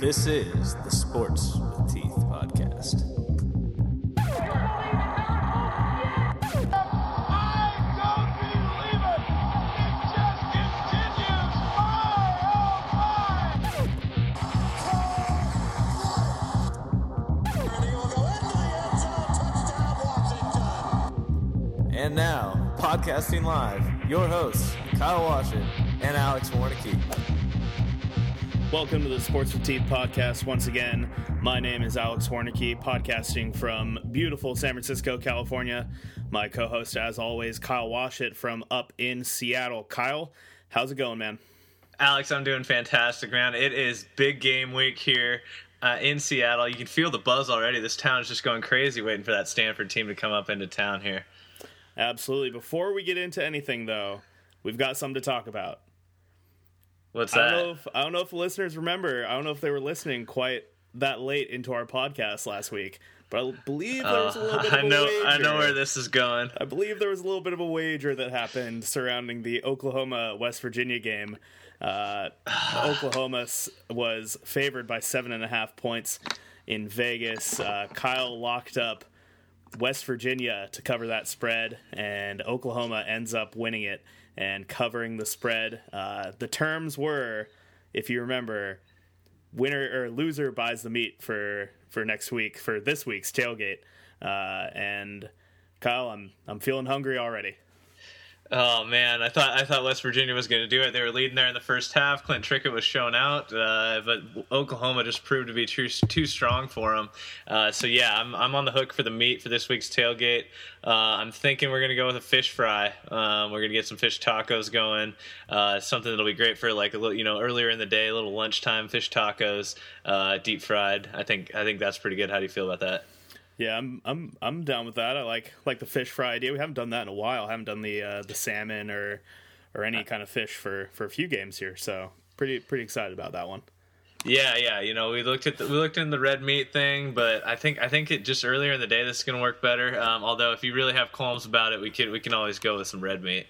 This is the Sports podcasting live, your hosts, Kyle Washit and Alex Warnicky. Welcome to the Sports with Teeth podcast. Once again, my name is Alex Warnicky, podcasting from beautiful San Francisco, California. My co host, as always, Kyle Washit from up in Seattle. Kyle, how's it going, man? Alex, I'm doing fantastic, man. It is big game week here uh, in Seattle. You can feel the buzz already. This town is just going crazy waiting for that Stanford team to come up into town here. Absolutely. Before we get into anything, though, we've got something to talk about. What's I that? don't know if I don't know if the listeners remember. I don't know if they were listening quite that late into our podcast last week, but I believe there was a little bit of Uh, I a know, wager. I know where this is going. I believe there was a little bit of a wager that happened surrounding the Oklahoma West Virginia game. Uh, Oklahoma was favored by seven and a half points in Vegas. Uh, Kyle locked up West Virginia to cover that spread, and Oklahoma ends up winning it and covering the spread. Uh, the terms were, if you remember, winner or loser buys the meat for for next week for this week's tailgate. Uh, and Kyle, I'm I'm feeling hungry already. Oh man, I thought I thought West Virginia was going to do it. They were leading there in the first half. Clint Trickett was shown out, uh, but Oklahoma just proved to be too too strong for them. Uh, so yeah, I'm I'm on the hook for the meat for this week's tailgate. Uh, I'm thinking we're going to go with a fish fry. Um, we're going to get some fish tacos going. Uh, something that'll be great for like a little, you know, earlier in the day, a little lunchtime fish tacos, uh, deep fried. I think I think that's pretty good. How do you feel about that? Yeah, I'm I'm I'm down with that. I like like the fish fry idea. We haven't done that in a while. I haven't done the uh, the salmon or or any kind of fish for for a few games here. So pretty pretty excited about that one. Yeah, yeah. You know, we looked at the, we looked in the red meat thing, but I think I think it just earlier in the day this is going to work better. Um, although if you really have qualms about it, we can we can always go with some red meat.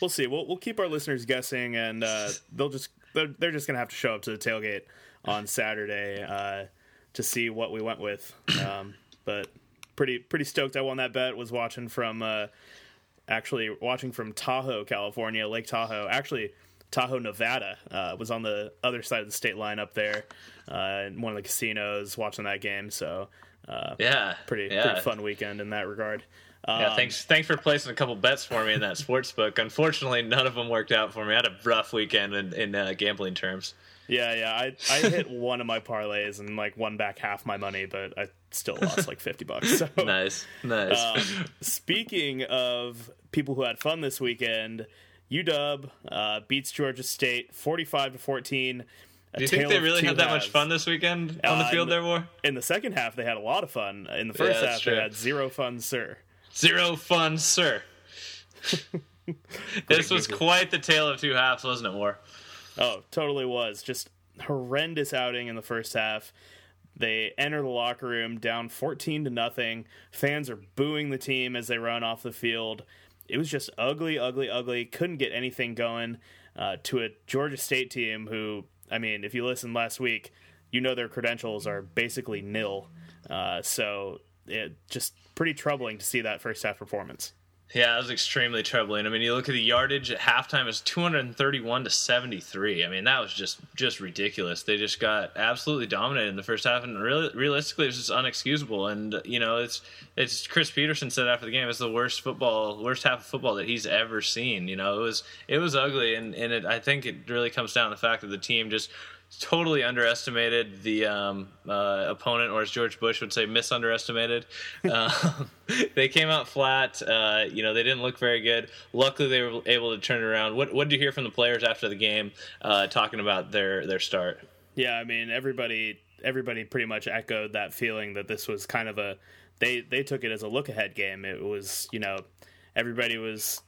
We'll see. We'll we'll keep our listeners guessing, and uh, they'll just they're, they're just gonna have to show up to the tailgate on Saturday uh, to see what we went with. Um, but pretty pretty stoked. I won that bet. Was watching from uh, actually watching from Tahoe, California, Lake Tahoe. Actually, Tahoe, Nevada uh, was on the other side of the state line up there uh, in one of the casinos watching that game. So uh, Yeah, pretty yeah. pretty fun weekend in that regard. Yeah, Um, thanks thanks for placing a couple bets for me in that sports book. Unfortunately, none of them worked out for me. I had a rough weekend in, in uh, gambling terms. Yeah, yeah. I I hit one of my parlays and like won back half my money, but I still lost like fifty bucks. So Nice, nice. um, speaking of people who had fun this weekend, UW uh, beats Georgia State forty-five to fourteen. A Do you think they really had that much fun this weekend on the Uh, field there, War? In the second half, they had a lot of fun. In the first Yeah, half, true. they had zero fun, sir. Zero fun, sir. this was quite the tale of two halves, wasn't it, War? Oh, totally was. Just horrendous outing in the first half. They enter the locker room down 14 to nothing. Fans are booing the team as they run off the field. It was just ugly, ugly, ugly. Couldn't get anything going uh, to a Georgia State team who, I mean, if you listened last week, you know their credentials are basically nil. Uh, so it just pretty troubling to see that first half performance. Yeah, it was extremely troubling. I mean, you look at the yardage at halftime; it's two hundred and thirty-one to seventy-three. I mean, that was just just ridiculous. They just got absolutely dominated in the first half, and really, realistically, it's just unexcusable. And you know, it's it's Chris Petersen said after the game, it's the worst football, worst half of football that he's ever seen. You know, it was it was ugly, and and it, I think it really comes down to the fact that the team just totally underestimated the um, uh, opponent, or as George Bush would say, misunderestimated. Um, they came out flat. Uh, you know, they didn't look very good. Luckily, they were able to turn it around. What What did you hear from the players after the game, uh, talking about their their start? Yeah, I mean everybody everybody pretty much echoed that feeling that this was kind of a they they took it as a look ahead game. It was, you know, everybody was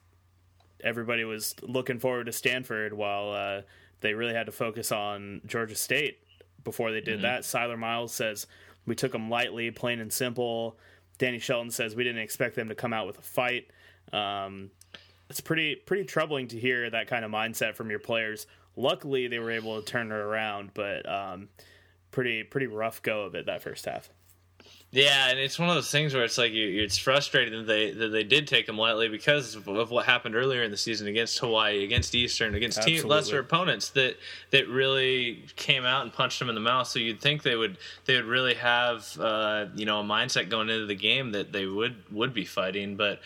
everybody was looking forward to Stanford while uh, they really had to focus on Georgia State before they did that. Cyler Miles says we took them lightly, plain and simple. Danny Shelton says we didn't expect them to come out with a fight. Um, it's pretty pretty troubling to hear that kind of mindset from your players. Luckily, they were able to turn it around, but um, pretty pretty rough go of it that first half. Yeah, and it's one of those things where it's like you, it's frustrating that they that they did take them lightly because of, of what happened earlier in the season against Hawaii, against Eastern, against team, lesser opponents that that really came out and punched them in the mouth. So you'd think they would they would really have uh, you know a mindset going into the game that they would would be fighting, but.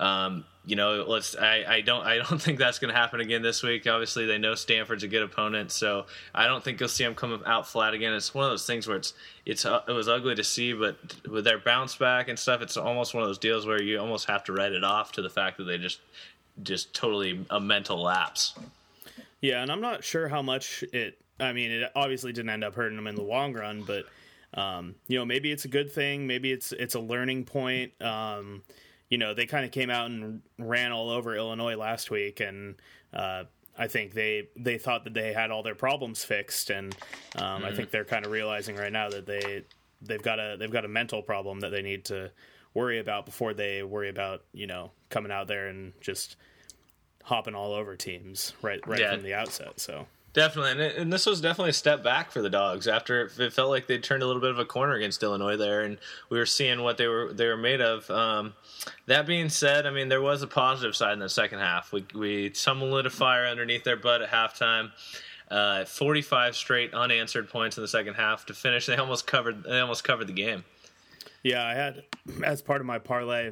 Um, you know, let's. I, I don't. I don't think that's going to happen again this week. Obviously, they know Stanford's a good opponent, so I don't think you'll see them come out flat again. It's one of those things where it's it's uh, it was ugly to see, but with their bounce back and stuff, it's almost one of those deals where you almost have to write it off to the fact that they just just totally a mental lapse. Yeah, and I'm not sure how much it. I mean, it obviously didn't end up hurting them in the long run, but um, you know, maybe it's a good thing. Maybe it's it's a learning point. Um, you know, they kind of came out and ran all over Illinois last week, and uh, I think they they thought that they had all their problems fixed, and um, I think they're kind of realizing right now that they they've got a they've got a mental problem that they need to worry about before they worry about you know coming out there and just hopping all over teams right right Yeah. from the outset. So. Definitely, and, it- and this was definitely a step back for the dogs after it, felt like they turned a little bit of a corner against Illinois there, and we were seeing what they were they were made of. Um, that being said, I mean there was a positive side in the second half. We we some lit a fire underneath their butt at halftime. Uh, 45 straight unanswered points in the second half to finish. They almost covered. They almost covered the game. Yeah, I had as part of my parlay,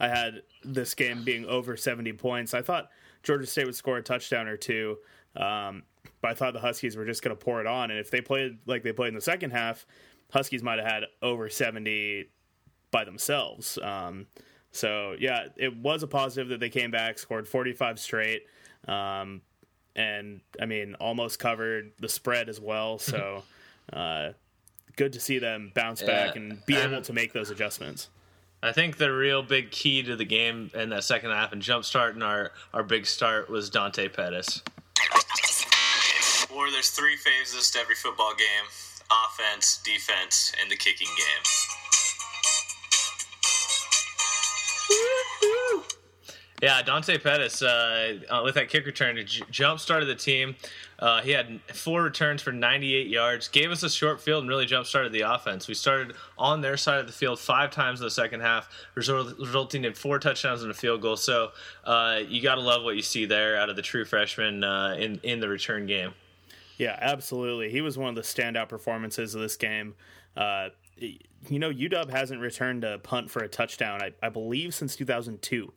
I had this game being over 70 points. I thought Georgia State would score a touchdown or two, um, but I thought the Huskies were just going to pour it on. And if they played like they played in the second half, Huskies might have had over 70 by themselves. Um, so yeah, it was a positive that they came back, scored 45 straight, um, and I mean almost covered the spread as well. So. Uh, good to see them bounce back Yeah. and be able to make those adjustments. I think the real big key to the game in that second half and jump starting our our big start was Dante Pettis. Or there's three phases to every football game offense, defense, and the kicking game. Yeah, Dante Pettis uh, uh, with that kick return, jump started the team. Uh, he had four returns for 98 yards, gave us a short field, and really jump started the offense. We started on their side of the field five times in the second half, result- resulting in four touchdowns and a field goal. So uh, you got to love what you see there out of the true freshman uh, in in the return game. Yeah, absolutely. He was one of the standout performances of this game. Uh, you know, UW hasn't returned a punt for a touchdown, I, I believe, since 2002.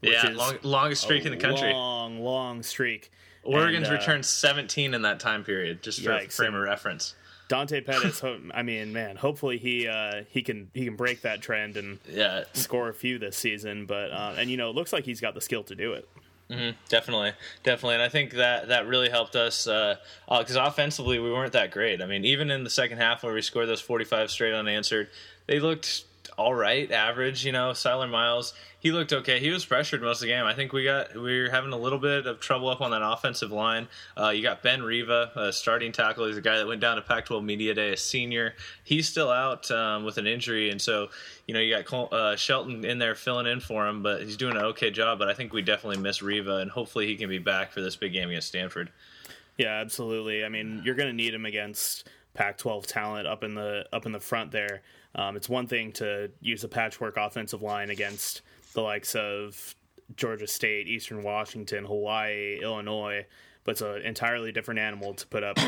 which Yeah, long, longest streak in the country. Long, long streak. Oregon's And, uh, returned 17 in that time period, just for Yikes, frame of reference. Dante Pettis. I mean, man, hopefully he uh, he can he can break that trend and Yeah, score a few this season. But uh, and you know, it looks like he's got the skill to do it. Mm-hmm. Definitely, definitely, and I think that that really helped us uh, uh, because offensively we weren't that great. I mean, even in the second half where we scored those forty-five straight unanswered, they looked all right, average. You know, Cyler Miles, he looked okay. He was pressured most of the game. I think we got we were having a little bit of trouble up on that offensive line. Uh, you got Ben Riva, a starting tackle. He's a guy that went down to Pac-12 Media Day, a senior. He's still out um, with an injury, and so you know you got Col- uh, Shelton in there filling in for him, but he's doing an okay job. But I think we definitely miss Riva, and hopefully he can be back for this big game against Stanford. Yeah, absolutely. I mean, you're going to need him against Pac-12 talent up in the up in the front there. Um, it's one thing to use a patchwork offensive line against the likes of Georgia State, Eastern Washington, Hawaii, Illinois, but it's an entirely different animal to put up,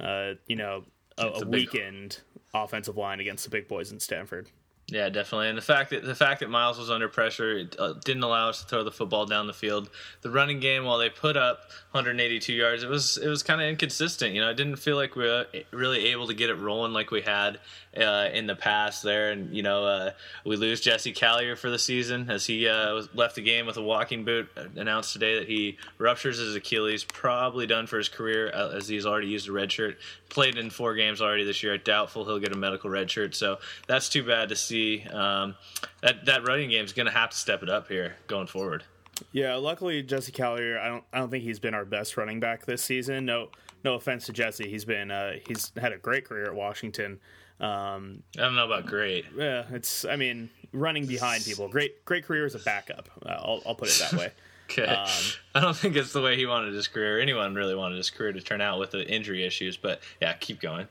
uh, you know, a, a a big- weakened offensive line against the big boys in Stanford. Yeah, definitely. And the fact that the fact that Miles was under pressure it, uh, didn't allow us to throw the football down the field. The running game, while they put up 182 yards, it was it was kind of inconsistent. You know, I didn't feel like we were really able to get it rolling like we had uh, in the past there. And you know, uh, we lose Jesse Callier for the season as he uh, was left the game with a walking boot. Announced today that he ruptures his Achilles, probably done for his career uh, as he's already used a red shirt. Played in four games already this year. Doubtful he'll get a medical red shirt. So that's too bad to see. Um, that that running game is going to have to step it up here going forward. Yeah, luckily Jesse Callier, I don't I don't think he's been our best running back this season. No no offense to Jesse, he's been uh, he's had a great career at Washington. Um, I don't know about great. yeah, it's I mean running behind people. Great great career as a backup. Uh, I'll, I'll put it that way. Okay. Um, I don't think it's the way he wanted his career. Anyone really wanted his career to turn out with the injury issues, but yeah, keep going.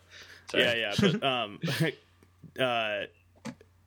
Sorry. Yeah, yeah. But um, uh,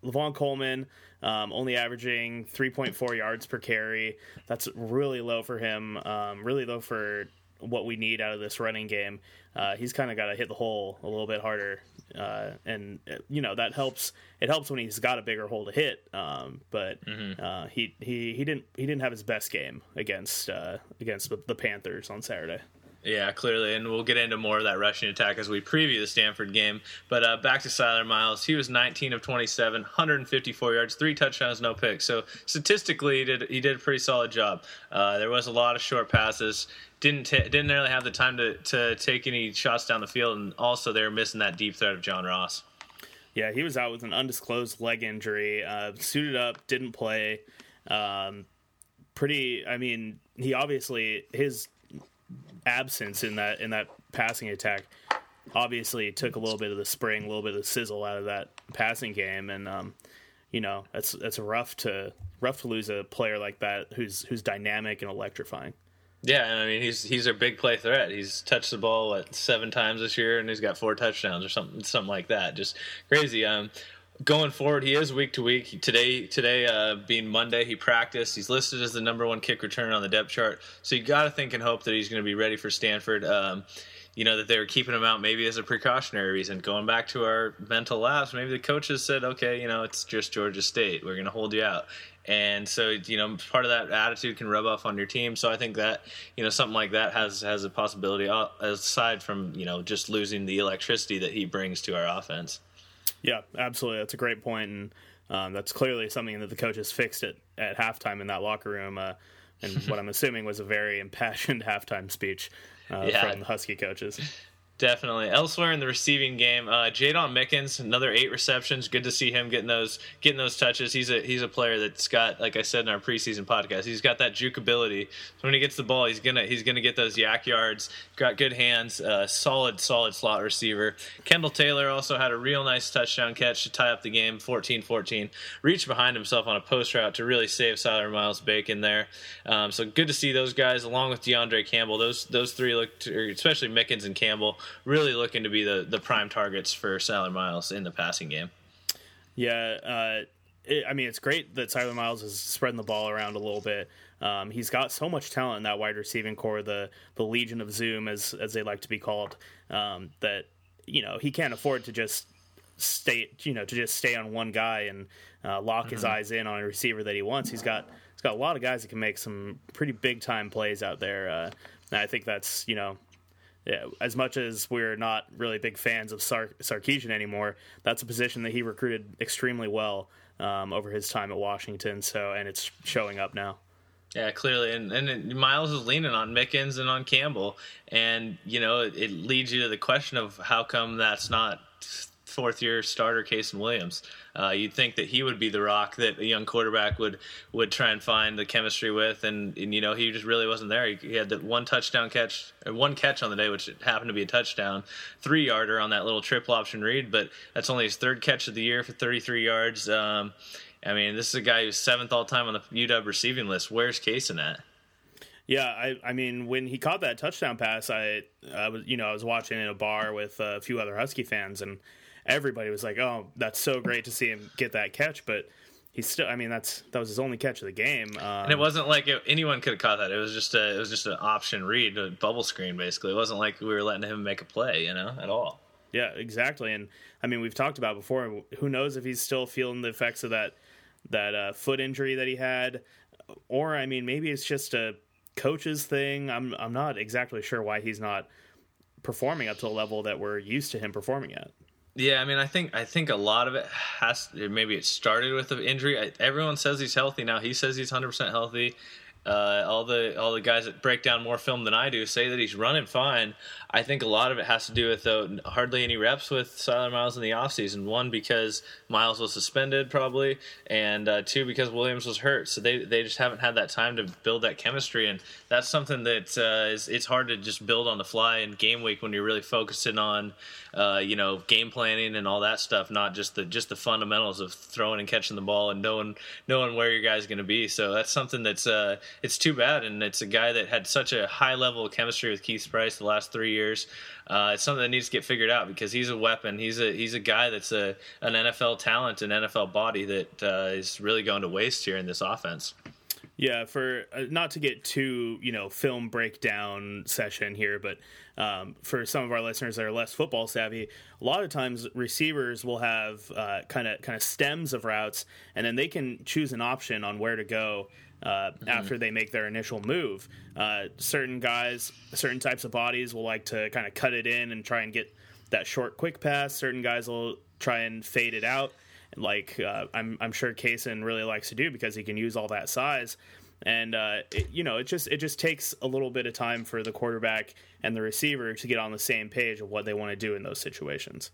Lavon Coleman um, only averaging 3.4 yards per carry. That's really low for him. Um, really low for what we need out of this running game. Uh, he's kind of got to hit the hole a little bit harder, uh, and you know that helps. It helps when he's got a bigger hole to hit. Um, but uh, he he he didn't he didn't have his best game against uh, against the, the Panthers on Saturday. Yeah, clearly, and we'll get into more of that rushing attack as we preview the Stanford game. But uh, back to Cyler Miles, he was 19 of 27, 154 yards, three touchdowns, no picks. So statistically, he did he did a pretty solid job. Uh, there was a lot of short passes. Didn't ta didn't really have the time to to take any shots down the field, and also they were missing that deep threat of John Ross. Yeah, he was out with an undisclosed leg injury. Uh, suited up, didn't play. Um, pretty. I mean, he obviously his absence in that in that passing attack obviously took a little bit of the spring, a little bit of the sizzle out of that passing game, and um, you know that's that's rough to rough to lose a player like that who's who's dynamic and electrifying. Yeah, and I mean he's he's a big play threat. He's touched the ball at seven times this year, and he's got four touchdowns or something something like that. Just crazy. Um, going forward, he is week to week. Today today uh, being Monday, he practiced. He's listed as the number one kick returner on the depth chart. So you got to think and hope that he's going to be ready for Stanford. Um, you know that they were keeping him out maybe as a precautionary reason. Going back to our mental lapse, maybe the coaches said, "Okay, you know it's just Georgia State. We're going to hold you out." And so, you know, part of that attitude can rub off on your team. So I think that, you know, something like that has has a possibility uh, aside from, you know, just losing the electricity that he brings to our offense. Yeah, absolutely. That's a great point, and um, that's clearly something that the coaches fixed at, at halftime in that locker room. Uh, and what I'm assuming was a very impassioned halftime speech uh, Yeah. from the Husky coaches. Definitely. Elsewhere in the receiving game, uh, Jaydon Mickens, another eight receptions. Good to see him getting those getting those touches. He's a he's a player that's got, like I said in our preseason podcast, he's got that juke ability. So when he gets the ball, he's gonna he's gonna get those yak yards. Got good hands. Uh, solid solid slot receiver. Kendyl Taylor also had a real nice touchdown catch to tie up the game, 14-14. Reached behind himself on a post route to really save Cyler Miles Bacon there. Um, so good to see those guys along with DiAndre Campbell. Those those three looked, especially Mickens and Campbell, really looking to be the the prime targets for Cyler Miles in the passing game. Yeah, uh, it, I mean, it's great that Tyler Miles is spreading the ball around a little bit. Um, he's got so much talent in that wide receiving core, the the Legion of Zoom, as as they like to be called. Um, that you know he can't afford to just stay, you know, to just stay on one guy and uh, lock his eyes in on a receiver that he wants. He's got he's got a lot of guys that can make some pretty big time plays out there. Uh, and I think that's you know yeah, as much as we're not really big fans of Sar- Sarkisian anymore, that's a position that he recruited extremely well um, over his time at Washington. So, and it's showing up now. Yeah, clearly, and and it- Miles is leaning on Mickens and on Campbell, and you know it, it leads you to the question of how come that's not fourth year starter Kasen Williams. Uh, you'd think that he would be the rock that a young quarterback would would try and find the chemistry with, and, and you know he just really wasn't there. He, he had that one touchdown catch, one catch on the day, which happened to be a touchdown, three yarder on that little triple option read, but that's only his third catch of the year for 33 yards. Um, I mean, this is a guy who's seventh all time on the UW receiving list. Where's Kasen at? Yeah, I, I mean, when he caught that touchdown pass, I, I was, you know, I was watching in a bar with a few other Husky fans, and everybody was like, "Oh, that's so great to see him get that catch." But he's still, I mean, that's that was his only catch of the game. Um, And it wasn't like it, anyone could have caught that. It was just a it was just an option read, a bubble screen basically. It wasn't like we were letting him make a play, you know, at all. Yeah, exactly. And I mean, we've talked about before. Who knows if he's still feeling the effects of that that uh, foot injury that he had, or I mean, maybe it's just a coach's thing. I'm I'm not exactly sure why he's not performing up to the level that we're used to him performing at. Yeah, I mean, I think I think a lot of it has maybe it started with the injury. I, everyone says he's healthy now. He says he's hundred percent healthy, Uh, all the all the guys that break down more film than I do say that he's running fine. I think a lot of it has to do with though hardly any reps with Cyler Miles in the offseason. One because Miles was suspended probably, and uh, two because Williams was hurt. So they they just haven't had that time to build that chemistry, and that's something that uh, is it's hard to just build on the fly in game week when you're really focusing on uh, you know game planning and all that stuff, not just the just the fundamentals of throwing and catching the ball and knowing knowing where your guy's going to be. So that's something that's uh, it's too bad, and it's a guy that had such a high level of chemistry with Keith Price the last three years. Uh, it's something that needs to get figured out because he's a weapon. He's a he's a guy that's a an NFL talent, an NFL body that uh, is really going to waste here in this offense. Yeah, for uh, not to get too you know film breakdown session here, but um, for some of our listeners that are less football savvy, a lot of times receivers will have kind of kind of stems of routes, and then they can choose an option on where to go uh, mm-hmm. after they make their initial move. Uh, certain guys, certain types of bodies will like to kind of cut it in and try and get that short, quick pass. Certain guys will try and fade it out like uh, I'm, I'm sure Kasen really likes to do because he can use all that size. And uh, it, you know, it just it just takes a little bit of time for the quarterback and the receiver to get on the same page of what they want to do in those situations.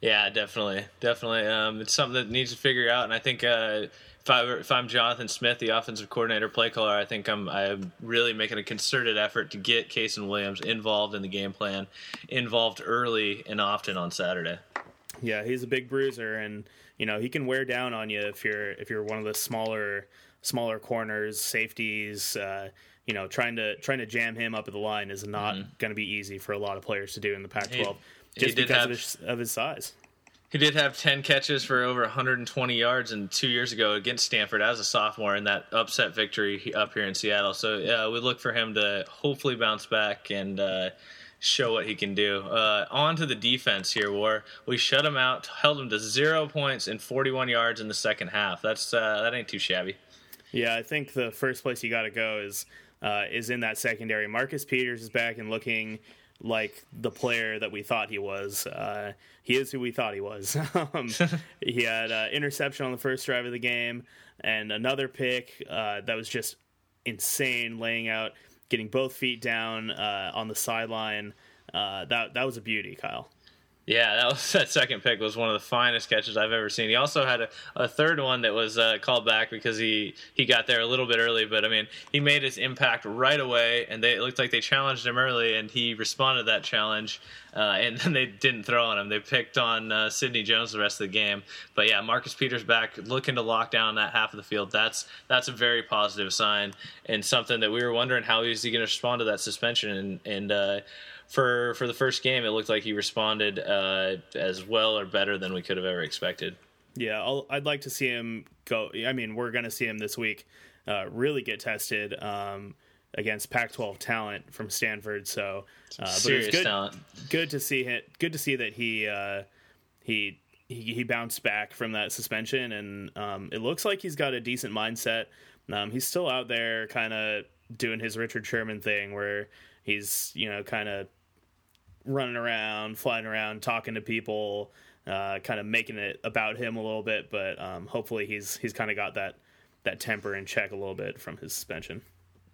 Yeah, definitely, definitely. Um, it's something that needs to figure out, and I think uh, if I if I'm Jonathan Smith, the offensive coordinator, play caller, I think I'm I'm really making a concerted effort to get Kasen Williams involved in the game plan, involved early and often on Saturday. Yeah, he's a big bruiser, and you know he can wear down on you if you're if you're one of the smaller smaller corners, safeties. Uh, you know, trying to trying to jam him up at the line is not mm-hmm. going to be easy for a lot of players to do in the Pac-12, he, just he because have, of, his, of his size. He did have 10 catches for over 120 yards and two years ago against Stanford as a sophomore in that upset victory up here in Seattle. So, yeah, we look for him to hopefully bounce back and uh, show what he can do. Uh, on to the defense here, War. We shut him out, held him to zero points and 41 yards in the second half. That's uh, That ain't too shabby. Yeah, I think the first place you got to go is uh, is in that secondary. Marcus Peters is back and looking like the player that we thought he was. Uh, he is who we thought he was. um, he had uh, interception on the first drive of the game and another pick uh, that was just insane, laying out getting both feet down uh, on the sideline. Uh, that that was a beauty, Kyle. Yeah, that was that second pick was one of the finest catches I've ever seen. He also had a, a third one that was uh, called back because he he got there a little bit early, but I mean he made his impact right away, and they it looked like they challenged him early, and he responded to that challenge, uh, and then they didn't throw on him. They picked on uh, Sidney Jones the rest of the game, but yeah, Marcus Peters back looking to lock down that half of the field. That's that's a very positive sign and something that we were wondering how is he going to respond to that suspension and and uh, for for the first game, it looked like he responded uh, as well or better than we could have ever expected. Yeah, i would like to see him go. I mean, we're going to see him this week uh, really get tested um, against Pac-12 talent from Stanford. So, uh, Serious but good, talent. good to see it. Good to see that he uh, he. He, he bounced back from that suspension, and um, it looks like he's got a decent mindset. Um, he's still out there, kind of doing his Richard Sherman thing, where he's you know kind of running around, flying around, talking to people, uh, kind of making it about him a little bit. But um, hopefully, he's he's kind of got that that temper in check a little bit from his suspension.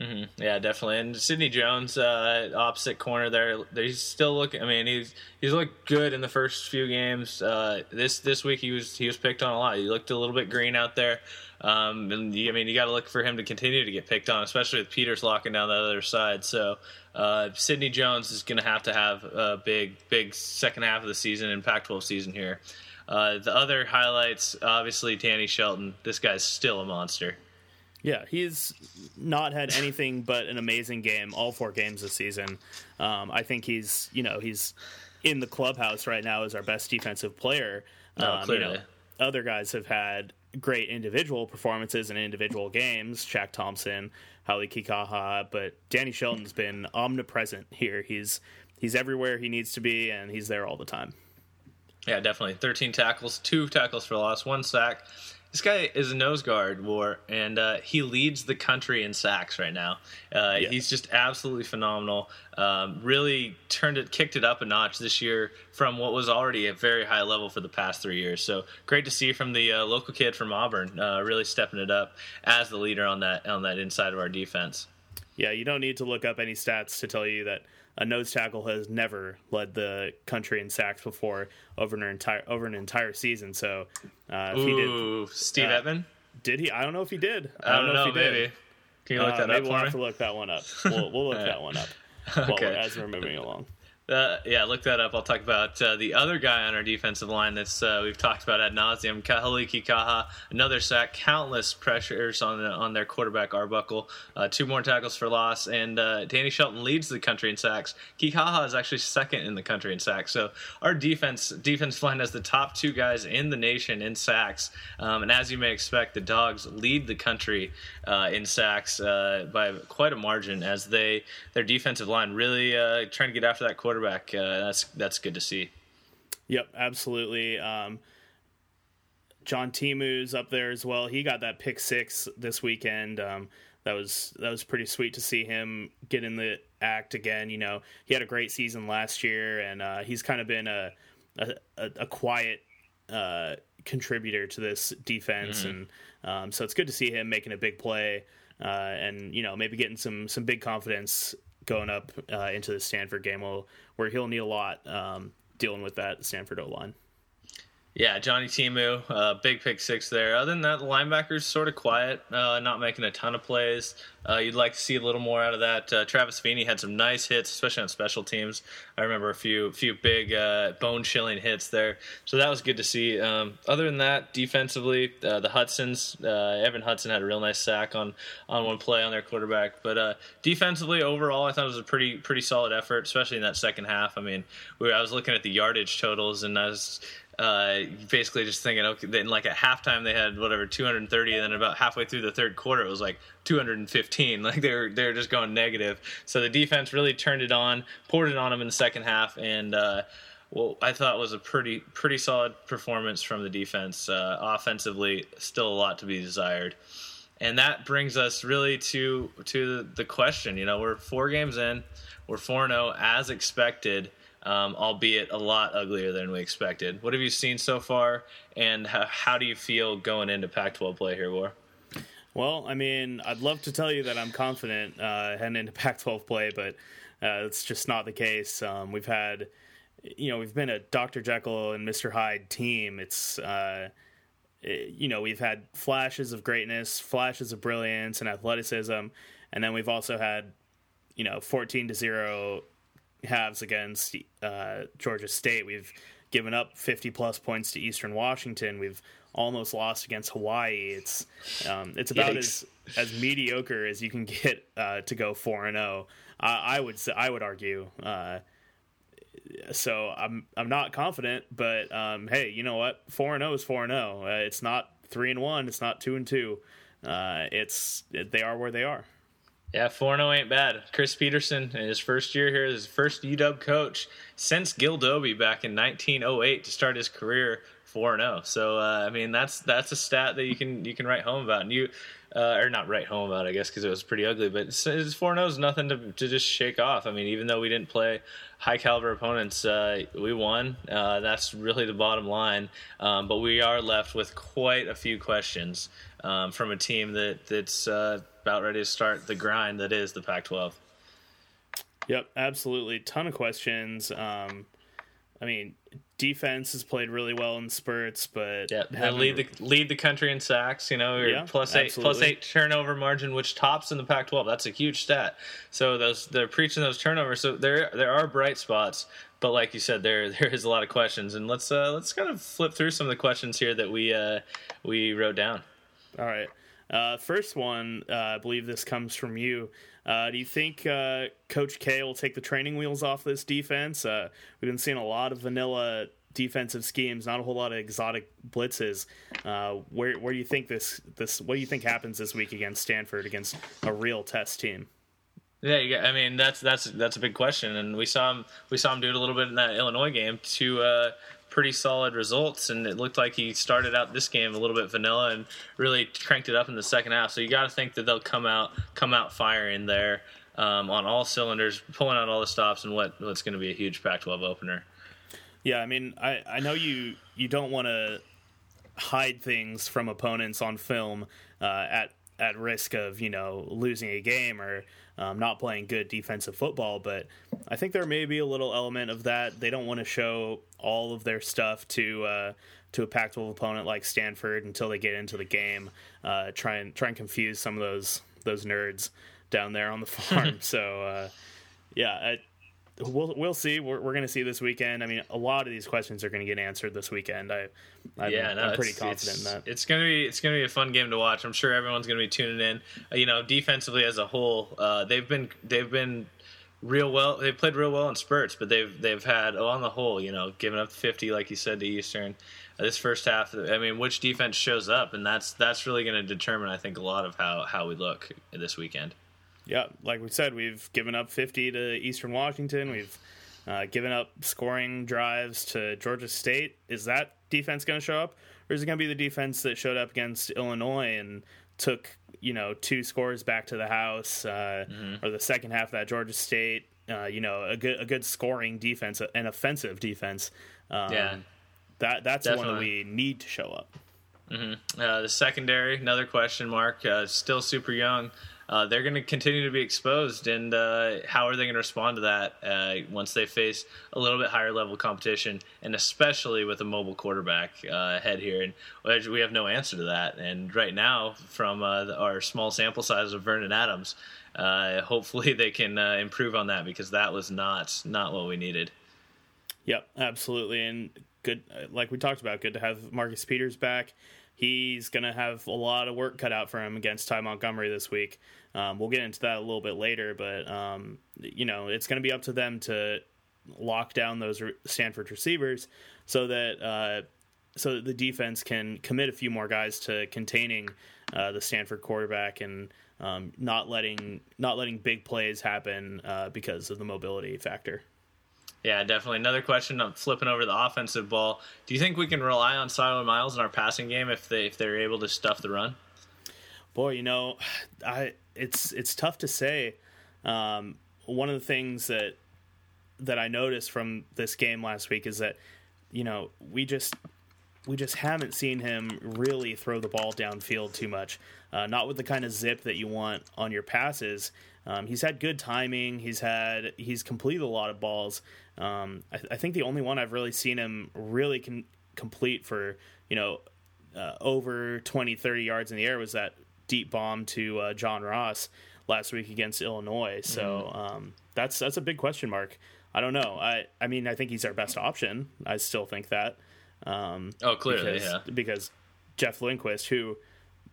Mm-hmm. Yeah, definitely. And Sidney Jones, uh, opposite corner there, he's still looking. I mean, he's he's looked good in the first few games. Uh, this this week he was he was picked on a lot. He looked a little bit green out there. Um, and I mean, you got to look for him to continue to get picked on, especially with Peters locking down the other side. So uh, Sidney Jones is going to have to have a big, big second half of the season and Pac-12 season here. Uh, the other highlights, obviously, Danny Shelton. This guy's still a monster. Yeah, he's not had anything but an amazing game all four games this season. Um, I think he's, you know, he's in the clubhouse right now as our best defensive player. No, um, clearly. You know, other guys have had great individual performances in individual games. Shaq Thompson, Hau'oli Kikaha, but Danny Shelton's been omnipresent here. He's he's everywhere he needs to be, and he's there all the time. Yeah, definitely. 13 tackles, two tackles for loss, one sack. This guy is a nose guard, War, and uh, he leads the country in sacks right now. Uh, Yeah. He's just absolutely phenomenal. Um, really turned it, kicked it up a notch this year from what was already a very high level for the past three years. So great to see from the uh, local kid from Auburn, uh, really stepping it up as the leader on that on that inside of our defense. Yeah, you don't need to look up any stats to tell you that a nose tackle has never led the country in sacks before over an entire over an entire season. So uh, if he did, Ooh, Steve uh, Edmond. did he? I don't know if he did. I don't, know, if he did. Can you look Uh, that maybe up we'll have me? to look that one up. We'll, we'll look that one up Okay. we're, as we're moving along. Uh, yeah, look that up. I'll talk about uh, the other guy on our defensive line that's uh, we've talked about ad nauseum. Hau'oli Kikaha, another sack, countless pressures on the, on their quarterback Arbuckle, uh, two more tackles for loss, and uh, Danny Shelton leads the country in sacks. Kikaha is actually second in the country in sacks. So our defense defense line has the top two guys in the nation in sacks, um, and as you may expect, the Dogs lead the country uh, in sacks uh, by quite a margin as they their defensive line really uh, trying to get after that quarterback. Uh, that's that's good to see. Yep, absolutely. Um, John Timu's up there as well. He got that pick six this weekend. Um, that was that was pretty sweet to see him get in the act again. You know, he had a great season last year, and uh, he's kind of been a a, a, quiet uh, contributor to this defense, and um, so it's good to see him making a big play, uh, and you know maybe getting some some big confidence going up uh, into the Stanford game, where, where he'll need a lot um, dealing with that Stanford O line. Yeah, Johnny Timu, uh, big pick six there. Other than that, the linebackers sort of quiet, uh, not making a ton of plays. Uh, you'd like to see a little more out of that. Uh, Travis Feeney had some nice hits, especially on special teams. I remember a few few big uh, bone chilling hits there, so that was good to see. Um, other than that, defensively, uh, the Hudsons, Evan Hudson had a real nice sack on on one play on their quarterback. But defensively, overall, I thought it was a pretty pretty solid effort, especially in that second half. I mean, we, I was looking at the yardage totals, and I was uh, basically just thinking, okay, then like at halftime they had whatever 230, and then about halfway through the third quarter it was like 215. Like they were they were just going negative. So the defense really turned it on, poured it on them in the second half, and. Uh, well, I thought was a pretty pretty solid performance from the defense. Uh, offensively, still a lot to be desired, and that brings us really to to the question. You know, we're four games in, we're four zero as expected um, albeit a lot uglier than we expected. What have you seen so far, and how, how do you feel going into Pac-12 play here, War? Well, I mean, I'd love to tell you that I'm confident uh, heading into Pac-12 play, but uh, it's just not the case. Um, we've had, you know, we've been a Dr. Jekyll and Mr. Hyde team. It's, uh, you know, we've had flashes of greatness, flashes of brilliance and athleticism, and then we've also had, you know, 14 to zero halves against uh, Georgia State. We've given up 50 plus points to Eastern Washington. We've almost lost against Hawaii. It's um, it's about Yikes. as as mediocre as you can get uh, to go four and zero. I would say, I would argue. Uh, so I'm I'm not confident, but um, hey, you know what? Four and zero is four and zero. Uh, It's not three and one. It's not two and two. Uh, it's they are where they are. Yeah, 4 0 ain't bad. Chris Petersen, in his first year here, his first UW coach since Gil Dobie back in 1908 to start his career 4 0. So, uh, I mean, that's that's a stat that you can you can write home about. And you, uh, or not write home about, I guess, because it was pretty ugly, but his 4 0 is nothing to, to just shake off. I mean, even though we didn't play high caliber opponents, uh, we won. Uh, that's really the bottom line. Um, but we are left with quite a few questions um, from a team that that's uh, about ready to start the grind that is the Pac-12. Yep, absolutely. Ton of questions. Um, I mean, defense has played really well in spurts, but Yeah, lead the lead the country in sacks. You know, Yeah, plus eight absolutely. eight turnover margin, which tops in the Pac-12. That's a huge stat. So those they're preaching those turnovers. So there there are bright spots, but like you said, there there is a lot of questions. And let's uh, let's kind of flip through some of the questions here that we uh, we wrote down. All right. Uh, first one, uh, I believe this comes from you. Uh, do you think uh, Coach K will take the training wheels off this defense? Uh, we've been seeing a lot of vanilla defensive schemes, not a whole lot of exotic blitzes. Uh, where where do you think this this what do you think happens this week against Stanford against a real test team? Yeah, I mean that's that's that's a big question, and we saw him we saw him do it a little bit in that Illinois game to uh, pretty solid results, and it looked like he started out this game a little bit vanilla and really cranked it up in the second half. So you got to think that they'll come out come out firing there um, on all cylinders, pulling out all the stops, and what what's going to be a huge Pac-12 opener. Yeah, I mean, I, I know you you don't want to hide things from opponents on film uh, at at risk of you know losing a game or um, not playing good defensive football. But I think there may be a little element of that. They don't want to show all of their stuff to uh, to a Pac-12 opponent like Stanford until they get into the game. Uh, try and try and confuse some of those those nerds down there on the farm. so uh, yeah. I, we'll we'll see. We're, we're going to see this weekend. I mean, a lot of these questions are going to get answered this weekend. I, I'm, yeah, no, I'm pretty confident in that. It's gonna be it's gonna be a fun game to watch. I'm sure everyone's gonna be tuning in. Uh, you know, defensively as a whole, uh, they've been they've been real well. They played real well in spurts, but they've they've had on the whole, you know, giving up 50 like you said to Eastern. Uh, this first half, I mean, which defense shows up, and that's that's really going to determine, I think, a lot of how how we look this weekend. Yeah, like we said, we've given up 50 to Eastern Washington. We've uh, given up scoring drives to Georgia State. Is that defense going to show up, or is it going to be the defense that showed up against Illinois and took you know two scores back to the house, uh, Mm-hmm. or the second half of that Georgia State? Uh, you know, a good a good scoring defense, an offensive defense. Um, Yeah. that that's the one that we need to show up. Uh, the secondary, another question mark. Uh, still super young. Uh, they're going to continue to be exposed, and uh, how are they going to respond to that uh, once they face a little bit higher level competition, and especially with a mobile quarterback uh, ahead here? And we have no answer to that. And right now, from uh, our small sample size of Vernon Adams, uh, hopefully they can uh, improve on that because that was not not what we needed. Yep, absolutely, and good. Like we talked about, good to have Marcus Peters back. He's going to have a lot of work cut out for him against Ty Montgomery this week. Um, we'll get into that a little bit later, but um, you know it's going to be up to them to lock down those Stanford receivers so that uh, so that the defense can commit a few more guys to containing uh, the Stanford quarterback and um, not letting not letting big plays happen uh, because of the mobility factor. Yeah, definitely. Another question. I'm flipping over the offensive ball. Do you think we can rely on Cyler Miles in our passing game if they if they're able to stuff the run? Boy, you know, I it's it's tough to say. Um, one of the things that that I noticed from this game last week is that you know we just we just haven't seen him really throw the ball downfield too much. Uh, not with the kind of zip that you want on your passes. Um, he's had good timing. He's had he's completed a lot of balls. Um, I, I think the only one I've really seen him really con- complete for you know uh, over 20, 30 yards in the air was that deep bomb to uh, John Ross last week against Illinois. So um, that's that's a big question mark. I don't know. I I mean I think he's our best option. I still think that. Um, Oh, clearly, because, yeah. because Jeff Lindquist, who,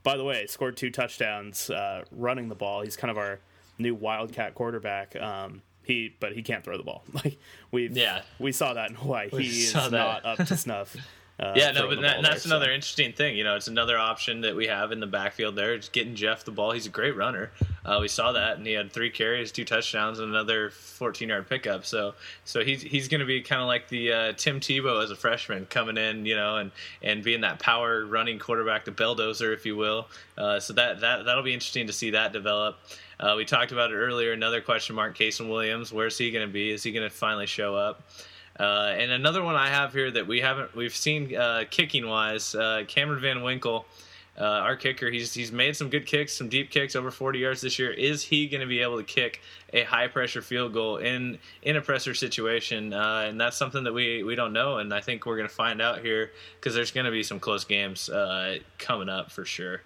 by the way, scored two touchdowns uh, running the ball. He's kind of our new Wildcat quarterback. Um, he, but he can't throw the ball. Like we, Yeah. we saw that in Hawaii. We he is that. not up to snuff. Uh, Yeah, no, but that, that's there, so- another interesting thing. You know, it's another option that we have in the backfield there. Just getting Jeff the ball. He's a great runner. Uh, we saw that, and he had three carries, two touchdowns, and another 14 yard pickup. So, so he's he's going to be kind of like the uh, Tim Tebow as a freshman coming in, you know, and and being that power running quarterback, the belldozer, if you will. Uh, so that that that'll be interesting to see that develop. Uh, we talked about it earlier. Another question mark: Kasen Williams. Where's he going to be? Is he going to finally show up? Uh, and another one I have here that we haven't we've seen uh, kicking wise, uh, Cameron Van Winkle, uh, our kicker. He's he's made some good kicks, some deep kicks over 40 yards this year. Is he going to be able to kick a high pressure field goal in in a pressure situation? Uh, and that's something that we we don't know, and I think we're going to find out here because there's going to be some close games uh, coming up for sure.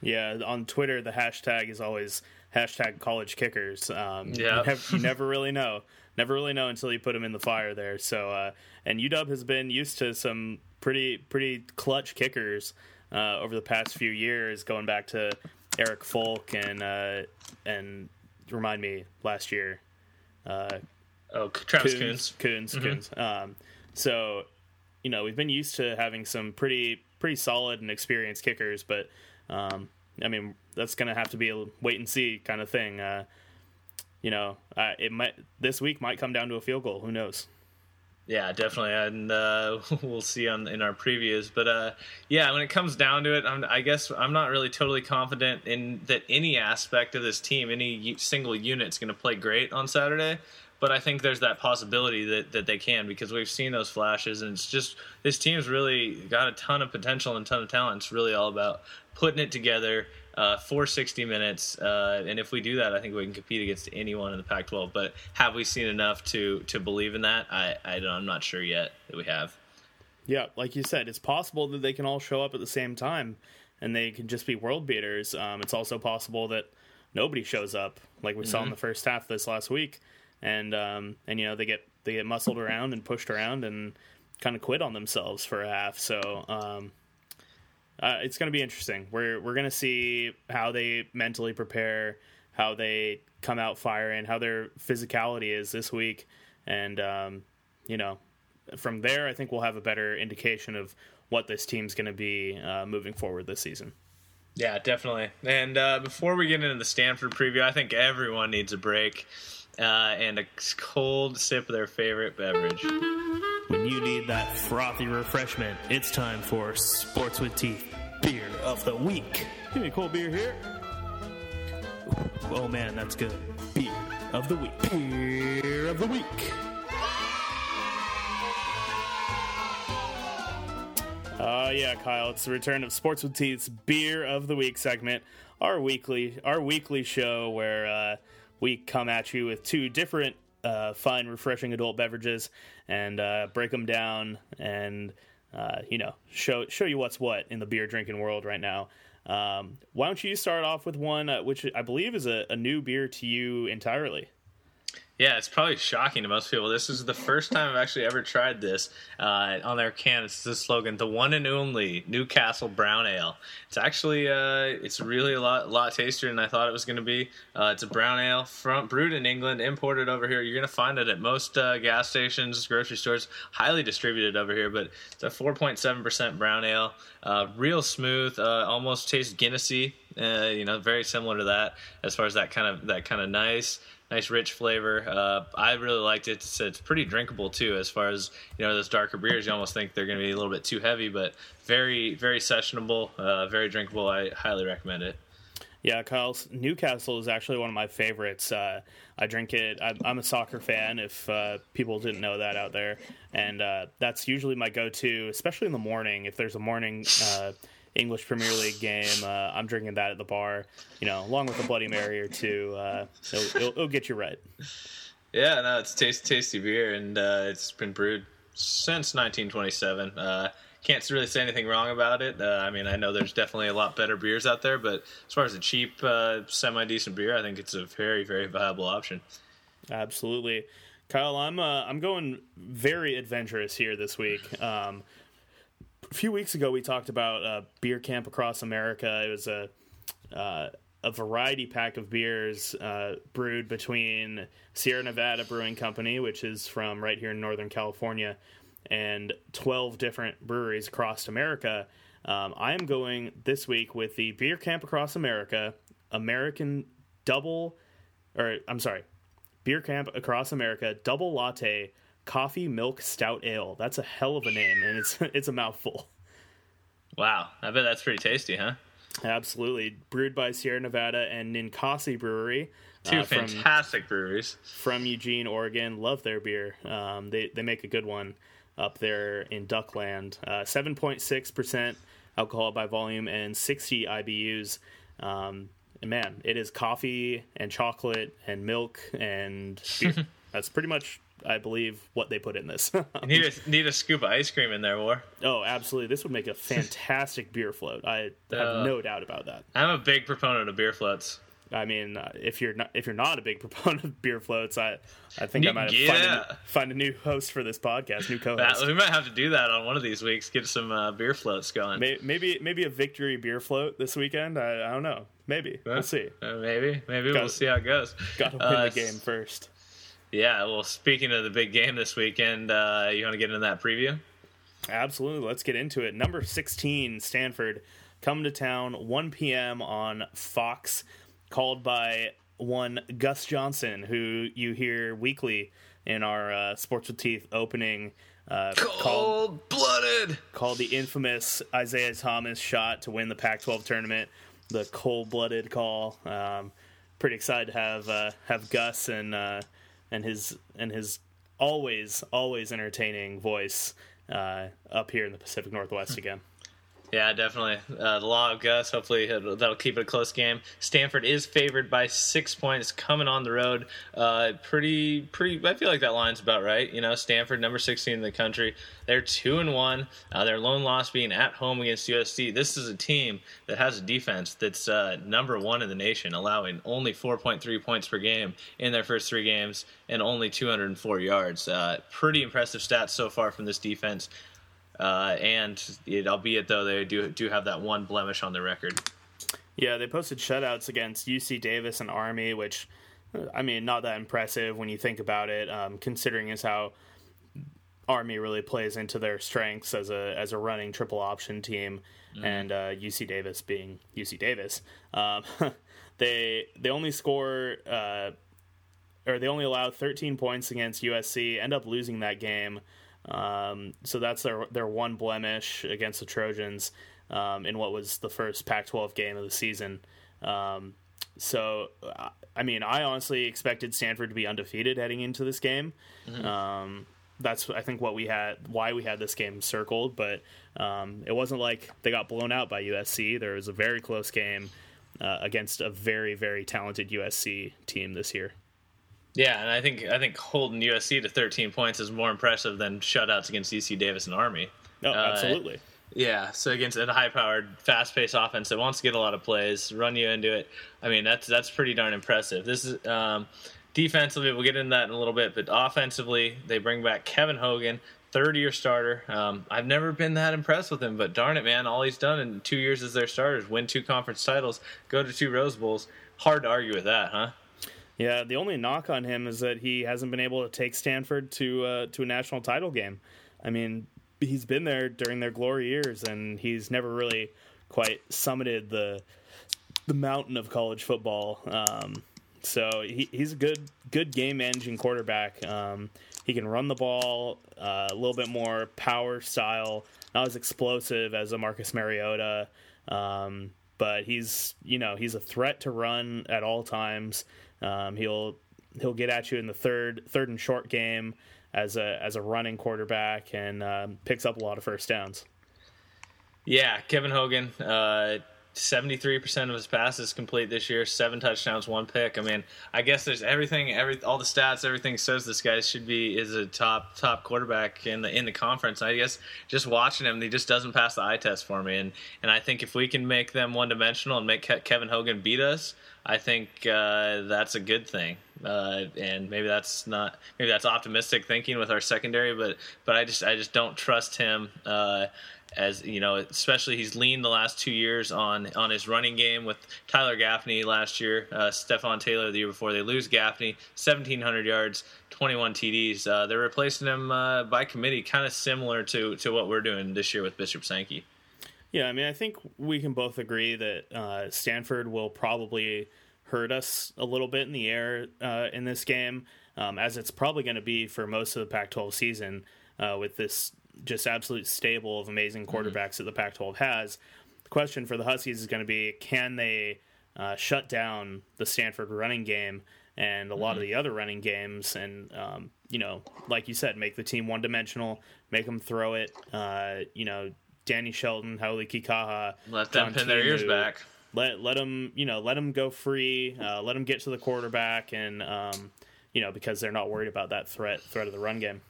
Yeah, on Twitter, the hashtag is always hashtag college kickers. Um, Yeah. you, never, you never really know. Never really know until you put them in the fire there. So, uh, and UW has been used to some pretty pretty clutch kickers uh, over the past few years, going back to Erik Folk and uh, and remind me last year uh, Oh, Travis Coons, Coons. Coons, Coons. Um, so, you know, we've been used to having some pretty pretty solid and experienced kickers, but um, I mean, that's going to have to be a wait and see kind of thing. Uh, you know, uh, it might this week might come down to a field goal. Who knows? Yeah, definitely, and uh, we'll see on in our previews. But uh, yeah, when it comes down to it, I'm, I guess I'm not really totally confident in that any aspect of this team, any single unit, is going to play great on Saturday. But I think there's that possibility that, that they can because we've seen those flashes, and it's just this team's really got a ton of potential and a ton of talent. It's really all about putting it together uh, for 60 minutes. Uh, and if we do that, I think we can compete against anyone in the Pac-12. But have we seen enough to to believe in that? I, I don't, I'm not sure yet that we have. Yeah, like you said, it's possible that they can all show up at the same time and they can just be world beaters. Um, it's also possible that nobody shows up, like we saw in the first half this last week, and um, and you know they get they get muscled around and pushed around and kind of quit on themselves for a half. So um, uh, it's going to be interesting. We're we're going to see how they mentally prepare, how they come out firing, how their physicality is this week, and um, you know, from there, I think we'll have a better indication of what this team's going to be uh, moving forward this season. Yeah, definitely. And uh, before we get into the Stanford preview, I think everyone needs a break uh, and a cold sip of their favorite beverage. When you need that frothy refreshment, it's time for Sports with Teeth Beer of the Week. Give me a cold beer here. Oh man, that's good. Beer of the Week. Beer of the Week. Uh, yeah, Kyle, it's the return of Sports with Teeth's Beer of the Week segment, our weekly our weekly show where uh, we come at you with two different uh, fun, refreshing adult beverages and uh, break them down and uh, you know show show you what's what in the beer drinking world right now. Um, why don't you start off with one uh, which I believe is a, a new beer to you entirely? Yeah, it's probably shocking to most people. This is the first time I've actually ever tried this. Uh, on their can, it's the slogan: "The one and only Newcastle Brown Ale." It's actually, uh, it's really a lot, lot tastier than I thought it was going to be. Uh, it's a brown ale from brewed in England, imported over here. You're going to find it at most uh, gas stations, grocery stores, highly distributed over here. But it's a 4.7% brown ale, uh, real smooth, uh, almost tastes Guinnessy. you know, very similar to that as far as that kind of that kind of nice nice rich flavor. Uh, I really liked it. It's, it's, pretty drinkable too. As far as you know, those darker beers, you almost think they're going to be a little bit too heavy, but very very sessionable, uh, very drinkable. I highly recommend it. Yeah, Kyle, Newcastle is actually one of my favorites. Uh, I drink it. I'm, I'm, a soccer fan. If uh, people didn't know that out there, and uh, that's usually my go-to, especially in the morning. If there's a morning uh, English Premier League game. Uh, I'm drinking that at the bar, you know, along with a Bloody Mary or two. Uh, it'll, it'll, it'll, get you right. Yeah, no, it's tasty, tasty beer, and uh, it's been brewed since 1927. Uh, can't really say anything wrong about it. Uh, I mean, I know there's definitely a lot better beers out there, but as far as a cheap, uh, semi decent beer, I think it's a very, very viable option. Absolutely. Kyle, I'm I'm going very adventurous here this week. Um, a few weeks ago we talked about uh, beer camp across America. It was a uh, a variety pack of beers uh, brewed between Sierra Nevada Brewing Company, which is from right here in Northern California, and twelve different breweries across America. Um, I am going this week with the Beer Camp Across America American Double, or I'm sorry, Beer Camp Across America Double Latte coffee milk stout ale. That's a hell of a name, and it's it's a mouthful. Wow, I bet that's pretty tasty, huh? Absolutely, brewed by Sierra Nevada and Ninkasi Brewery. Two uh, fantastic breweries from Eugene, Oregon. Love their beer. Um, they they make a good one up there in Duckland. Uh, seven point six percent alcohol by volume and sixty IBUs. Um, and man, it is coffee and chocolate and milk and beer. That's pretty much I believe, what they put in this. need a need a scoop of ice cream in there, War. Oh, absolutely! This would make a fantastic beer float. I have uh, no doubt about that. I'm a big proponent of beer floats. I mean, uh, if you're not if you're not a big proponent of beer floats, I I think I might yeah. find, a, find a new host for this podcast, new co-host. we might have to do that on one of these weeks. Get some uh, beer floats going. Maybe, maybe maybe a victory beer float this weekend. I, I don't know. Maybe we'll see. Uh, maybe maybe gotta, we'll see how it goes. Got to win the uh, game first. Yeah, well, speaking of the big game this weekend, uh, you want to get into that preview? Absolutely. Let's get into it. Number 16, Stanford, come to town, 1 p.m. on Fox, called by one Gus Johnson, who you hear weekly in our uh, Sports with Teeth opening. Uh, Cold blooded. called the infamous Isaiah Thomas shot to win the Pac-12 tournament, the cold-blooded call. Um, pretty excited to have uh, have Gus and uh, and his and his always always entertaining voice uh, up here in the Pacific Northwest again. Yeah, definitely. Uh, the law of Gus. Hopefully, that'll keep it a close game. Stanford is favored by six points coming on the road. Uh, pretty, pretty. I feel like that line's about right. You know, Stanford, number sixteen in the country. They're two and one. Uh, their lone loss being at home against USC. This is a team that has a defense that's uh, number one in the nation, allowing only four point three points per game in their first three games and only two hundred and four yards. Uh, pretty impressive stats so far from this defense. Uh, and it, albeit though they do do have that one blemish on their record. Yeah, they posted shutouts against UC Davis and Army, which, I mean, not that impressive when you think about it, um, considering is how Army really plays into their strengths as a as a running triple option team, and uh, UC Davis being UC Davis. Um, they they only score. Uh, or they only allow 13 points against USC, end up losing that game. Um, so that's their their one blemish against the Trojans um, in what was the first Pac-12 game of the season. Um, so, I mean, I honestly expected Stanford to be undefeated heading into this game. Um, that's I think what we had, why we had this game circled. But um, it wasn't like they got blown out by USC. There was a very close game uh, against a very very talented USC team this year. Yeah, and I think I think holding USC to 13 points is more impressive than shutouts against UC Davis and Army. Oh, Uh, absolutely. Yeah, so against a high-powered, fast-paced offense that wants to get a lot of plays, run you into it. I mean, that's that's pretty darn impressive. This is um, defensively, we'll get into that in a little bit, but offensively, they bring back Kevin Hogan, third-year starter. Um, I've never been that impressed with him, but darn it, man, all he's done in two years as their starter is win two conference titles, go to two Rose Bowls. Hard to argue with that, huh? Yeah, the only knock on him is that he hasn't been able to take Stanford to uh, to a national title game. I mean, he's been there during their glory years, and he's never really quite summited the the mountain of college football. Um, so he, he's a good good game managing quarterback. Um, he can run the ball uh, a little bit more power style, not as explosive as a Marcus Mariota. Um, but he's you know he's a threat to run at all times. Um, he'll he'll get at you in the third third and short game as a as a running quarterback and um, picks up a lot of first downs. Yeah, Kevin Hogan, uh, 73% of his passes complete this year, seven touchdowns, one pick. I mean, I guess there's everything, every all the stats, everything says this guy should be is a top top quarterback in the in the conference. I guess just watching him, he just doesn't pass the eye test for me. And and I think if we can make them one dimensional and make Ke- Kevin Hogan beat us, I think uh, that's a good thing. Uh, and maybe that's not maybe that's optimistic thinking with our secondary, but but I just I just don't trust him. Uh, as you know, especially he's leaned the last two years on on his running game with Tyler Gaffney last year, uh, Stepfan Taylor the year before. They lose Gaffney, 1,700 yards, 21 TDs. Uh, they're replacing him uh, by committee, kind of similar to to what we're doing this year with Bishop Sankey. Yeah, I mean, I think we can both agree that uh, Stanford will probably hurt us a little bit in the air uh, in this game, um, as it's probably going to be for most of the Pac-12 season uh, with this just absolute stable of amazing quarterbacks that the Pac-12 has. The question for the Huskies is going to be: Can they uh, shut down the Stanford running game and a lot of the other running games, and um, you know, like you said, make the team one-dimensional, make them throw it. Uh, you know, Danny Shelton, Hau'oli Kikaha, Let them John pin their ears back. Let let them you know let them go free. Uh, let them get to the quarterback, and um, you know because they're not worried about that threat threat of the run game.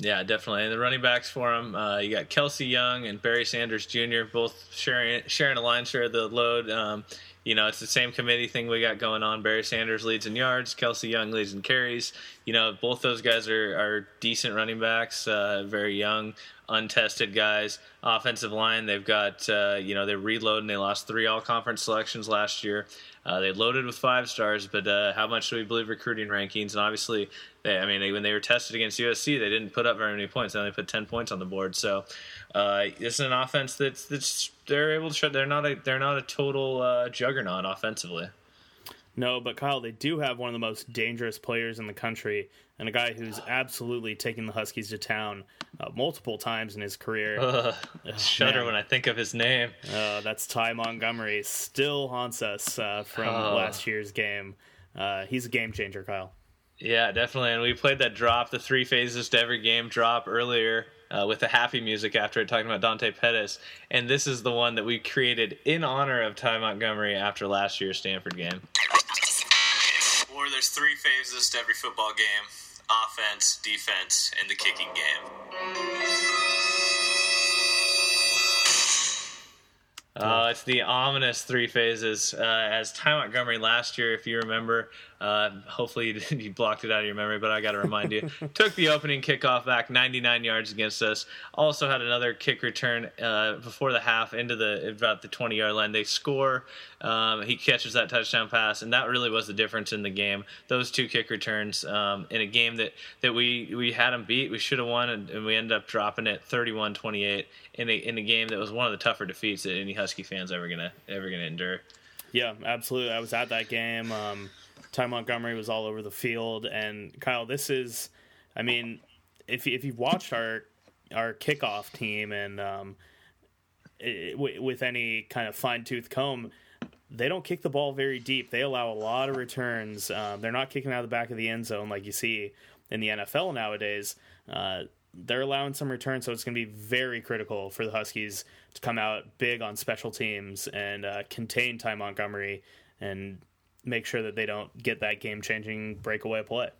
Yeah, definitely. And the running backs for him, uh, you got Kelsey Young and Barry Sanders Jr. both sharing sharing a line share of the load. Um, you know, it's the same committee thing we got going on. Barry Sanders leads in yards, Kelsey Young leads in carries. You know, both those guys are, are decent running backs, uh, very young, untested guys. Offensive line, they've got, uh, you know, they're reloading. They lost three all conference selections last year. Uh, they loaded with five stars, but uh, how much do we believe recruiting rankings? And obviously, they, I mean, they, when they were tested against USC, they didn't put up very many points. They only put ten points on the board. So uh, this is an offense that's that's they're able to. Shut, they're not a they're not a total uh, juggernaut offensively. No, but Kyle, they do have one of the most dangerous players in the country, and a guy who's absolutely taking the Huskies to town uh, multiple times in his career. Ugh, shudder man. when I think of his name. Uh, that's Ty Montgomery. Still haunts us uh, from Oh. last year's game. Uh, he's a game changer, Kyle. Yeah, definitely. And we played that drop, the three phases to every game drop earlier uh, with the happy music after it, talking about Dante Pettis. And this is the one that we created in honor of Ty Montgomery after last year's Stanford game. Or there's three phases to every football game offense, defense, and the kicking game. Uh, it's the ominous three phases. Uh, as Ty Montgomery last year, if you remember, uh, hopefully you, blocked it out of your memory, but I got to remind you, took the opening kickoff back 99 yards against us. Also had another kick return uh, before the half into the about the 20 yard line. They score. Um, he catches that touchdown pass, and that really was the difference in the game. Those two kick returns um, in a game that, that we we had them beat. We should have won, and, and we ended up dropping it 31-28 in a in a game that was one of the tougher defeats that any Husky fans ever gonna ever gonna endure. Yeah, absolutely. I was at that game. Um, Ty Montgomery was all over the field, and Kyle, this is, I mean, if if you've watched our our kickoff team and um, i w- with any kind of fine tooth comb, they don't kick the ball very deep. They allow a lot of returns. Um, they're not kicking out of the back of the end zone like you see in the NFL nowadays. Uh, they're allowing some returns, so it's going to be very critical for the Huskies to come out big on special teams and uh, contain Ty Montgomery and make sure that they don't get that game changing breakaway play.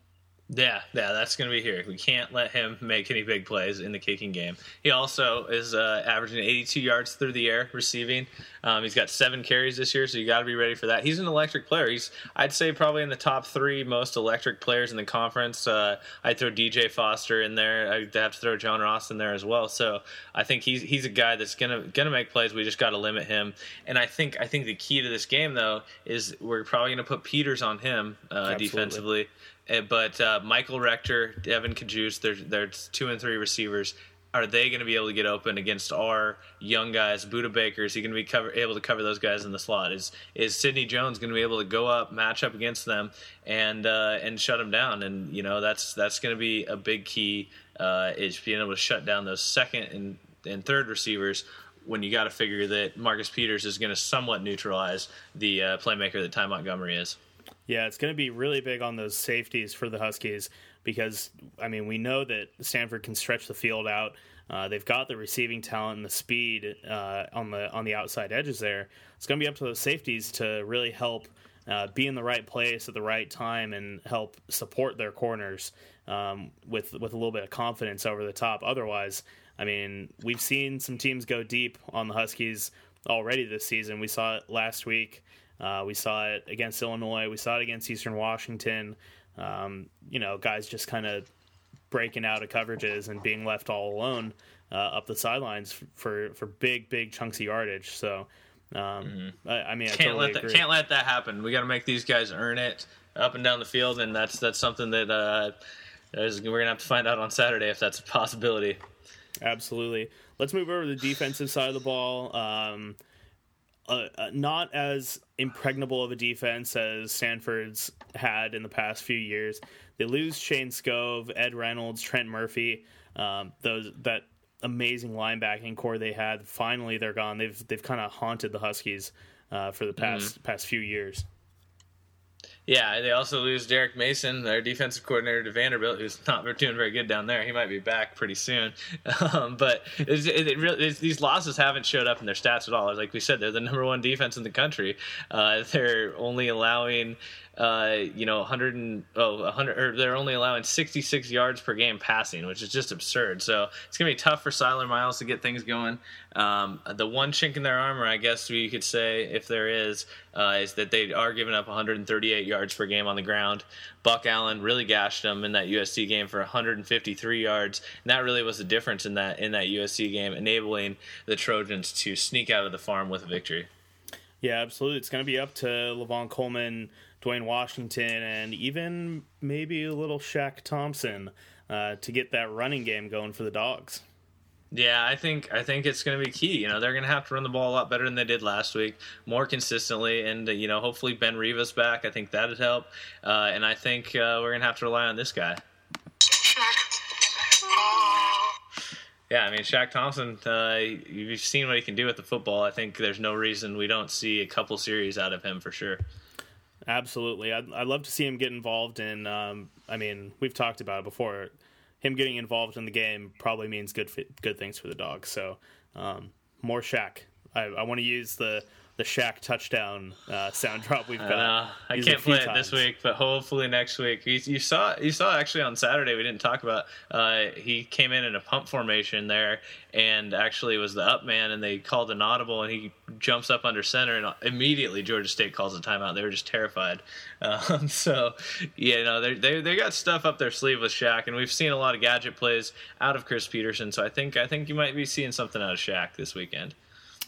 Yeah, yeah, that's going to be here. We can't let him make any big plays in the kicking game. He also is uh, averaging 82 yards through the air receiving. Um, he's got seven carries this year, so you got to be ready for that. He's an electric player. He's, I'd say, probably in the top three most electric players in the conference. Uh, I'd throw DJ Foster in there. I'd have to throw John Ross in there as well. So I think he's he's a guy that's gonna gonna make plays. We just got to limit him. And I think I think the key to this game though is we're probably gonna put Peters on him uh, defensively. Uh, But uh, Michael Rector, Devon Cajuste, there's there's two and three receivers. Are they going to be able to get open against our young guys? Budda Baker is he going to be cover, able to cover those guys in the slot? Is is Sidney Jones going to be able to go up, match up against them, and uh, and shut them down? And you know that's that's going to be a big key uh, is being able to shut down those second and and third receivers when you got to figure that Marcus Peters is going to somewhat neutralize the uh, playmaker that Ty Montgomery is. Yeah, it's going to be really big on those safeties for the Huskies because I mean we know that Stanford can stretch the field out. Uh, they've got the receiving talent and the speed uh, on the on the outside edges there. It's going to be up to those safeties to really help uh, be in the right place at the right time and help support their corners um, with with a little bit of confidence over the top. Otherwise, I mean we've seen some teams go deep on the Huskies already this season. We saw it last week. Uh, we saw it against Illinois. We saw it against Eastern Washington. Um, you know, guys just kind of breaking out of coverages and being left all alone uh, up the sidelines for for big, big chunks of yardage. So, um, I, I mean, I can't totally let that agree. can't let that happen. We got to make these guys earn it up and down the field, and that's that's something that uh, is, we're gonna have to find out on Saturday if that's a possibility. Absolutely. Let's move over to the defensive side of the ball. Um, uh, uh, not as impregnable of a defense as Stanford's had in the past few years. They lose Shayne Skov, Ed Reynolds, Trent Murphy. Um, those that amazing linebacking core they had. Finally, they're gone. They've they've kind of haunted the Huskies uh, for the past past few years. Yeah, they also lose Derek Mason, their defensive coordinator to Vanderbilt, who's not doing very good down there. He might be back pretty soon, um, but it's, it, it really, it's, these losses haven't showed up in their stats at all. Like we said, they're the number one defense in the country. Uh, they're only allowing, uh, you know, 100 and, oh, 100, or they're only allowing 66 yards per game passing, which is just absurd. So it's gonna be tough for Cyler Miles to get things going. Um, the one chink in their armor, I guess you could say, if there is, uh, is that they are giving up 138 yards per game on the ground. Buck Allen really gashed them in that USC game for 153 yards, and that really was the difference in that in that USC game, enabling the Trojans to sneak out of the farm with a victory. Yeah, absolutely. It's going to be up to Lavon Coleman, Dwayne Washington, and even maybe a little Shaq Thompson uh, to get that running game going for the Dogs. Yeah, I think I think it's going to be key. You know, they're going to have to run the ball a lot better than they did last week, more consistently, and you know, hopefully Ben Riva's back. I think that'd help, uh, and I think uh, we're going to have to rely on this guy. Yeah, I mean Shaq Thompson. Uh, you've seen what he can do with the football. I think there's no reason we don't see a couple series out of him for sure. Absolutely, I'd, I'd love to see him get involved in. Um, I mean, we've talked about it before him getting involved in the game probably means good good things for the dog. So um, more Shaq. I, I want to use the the Shaq touchdown uh, sound drop we've got. I, can't play it this week, but hopefully next week. You, you, saw you saw actually on Saturday we didn't talk about. Uh, he came in in a pump formation there, and actually was the up man, and they called an audible, and he jumps up under center, and immediately Georgia State calls a timeout. They were just terrified. Um, so you know they they they got stuff up their sleeve with Shaq, and we've seen a lot of gadget plays out of Chris Petersen. So I think I think you might be seeing something out of Shaq this weekend.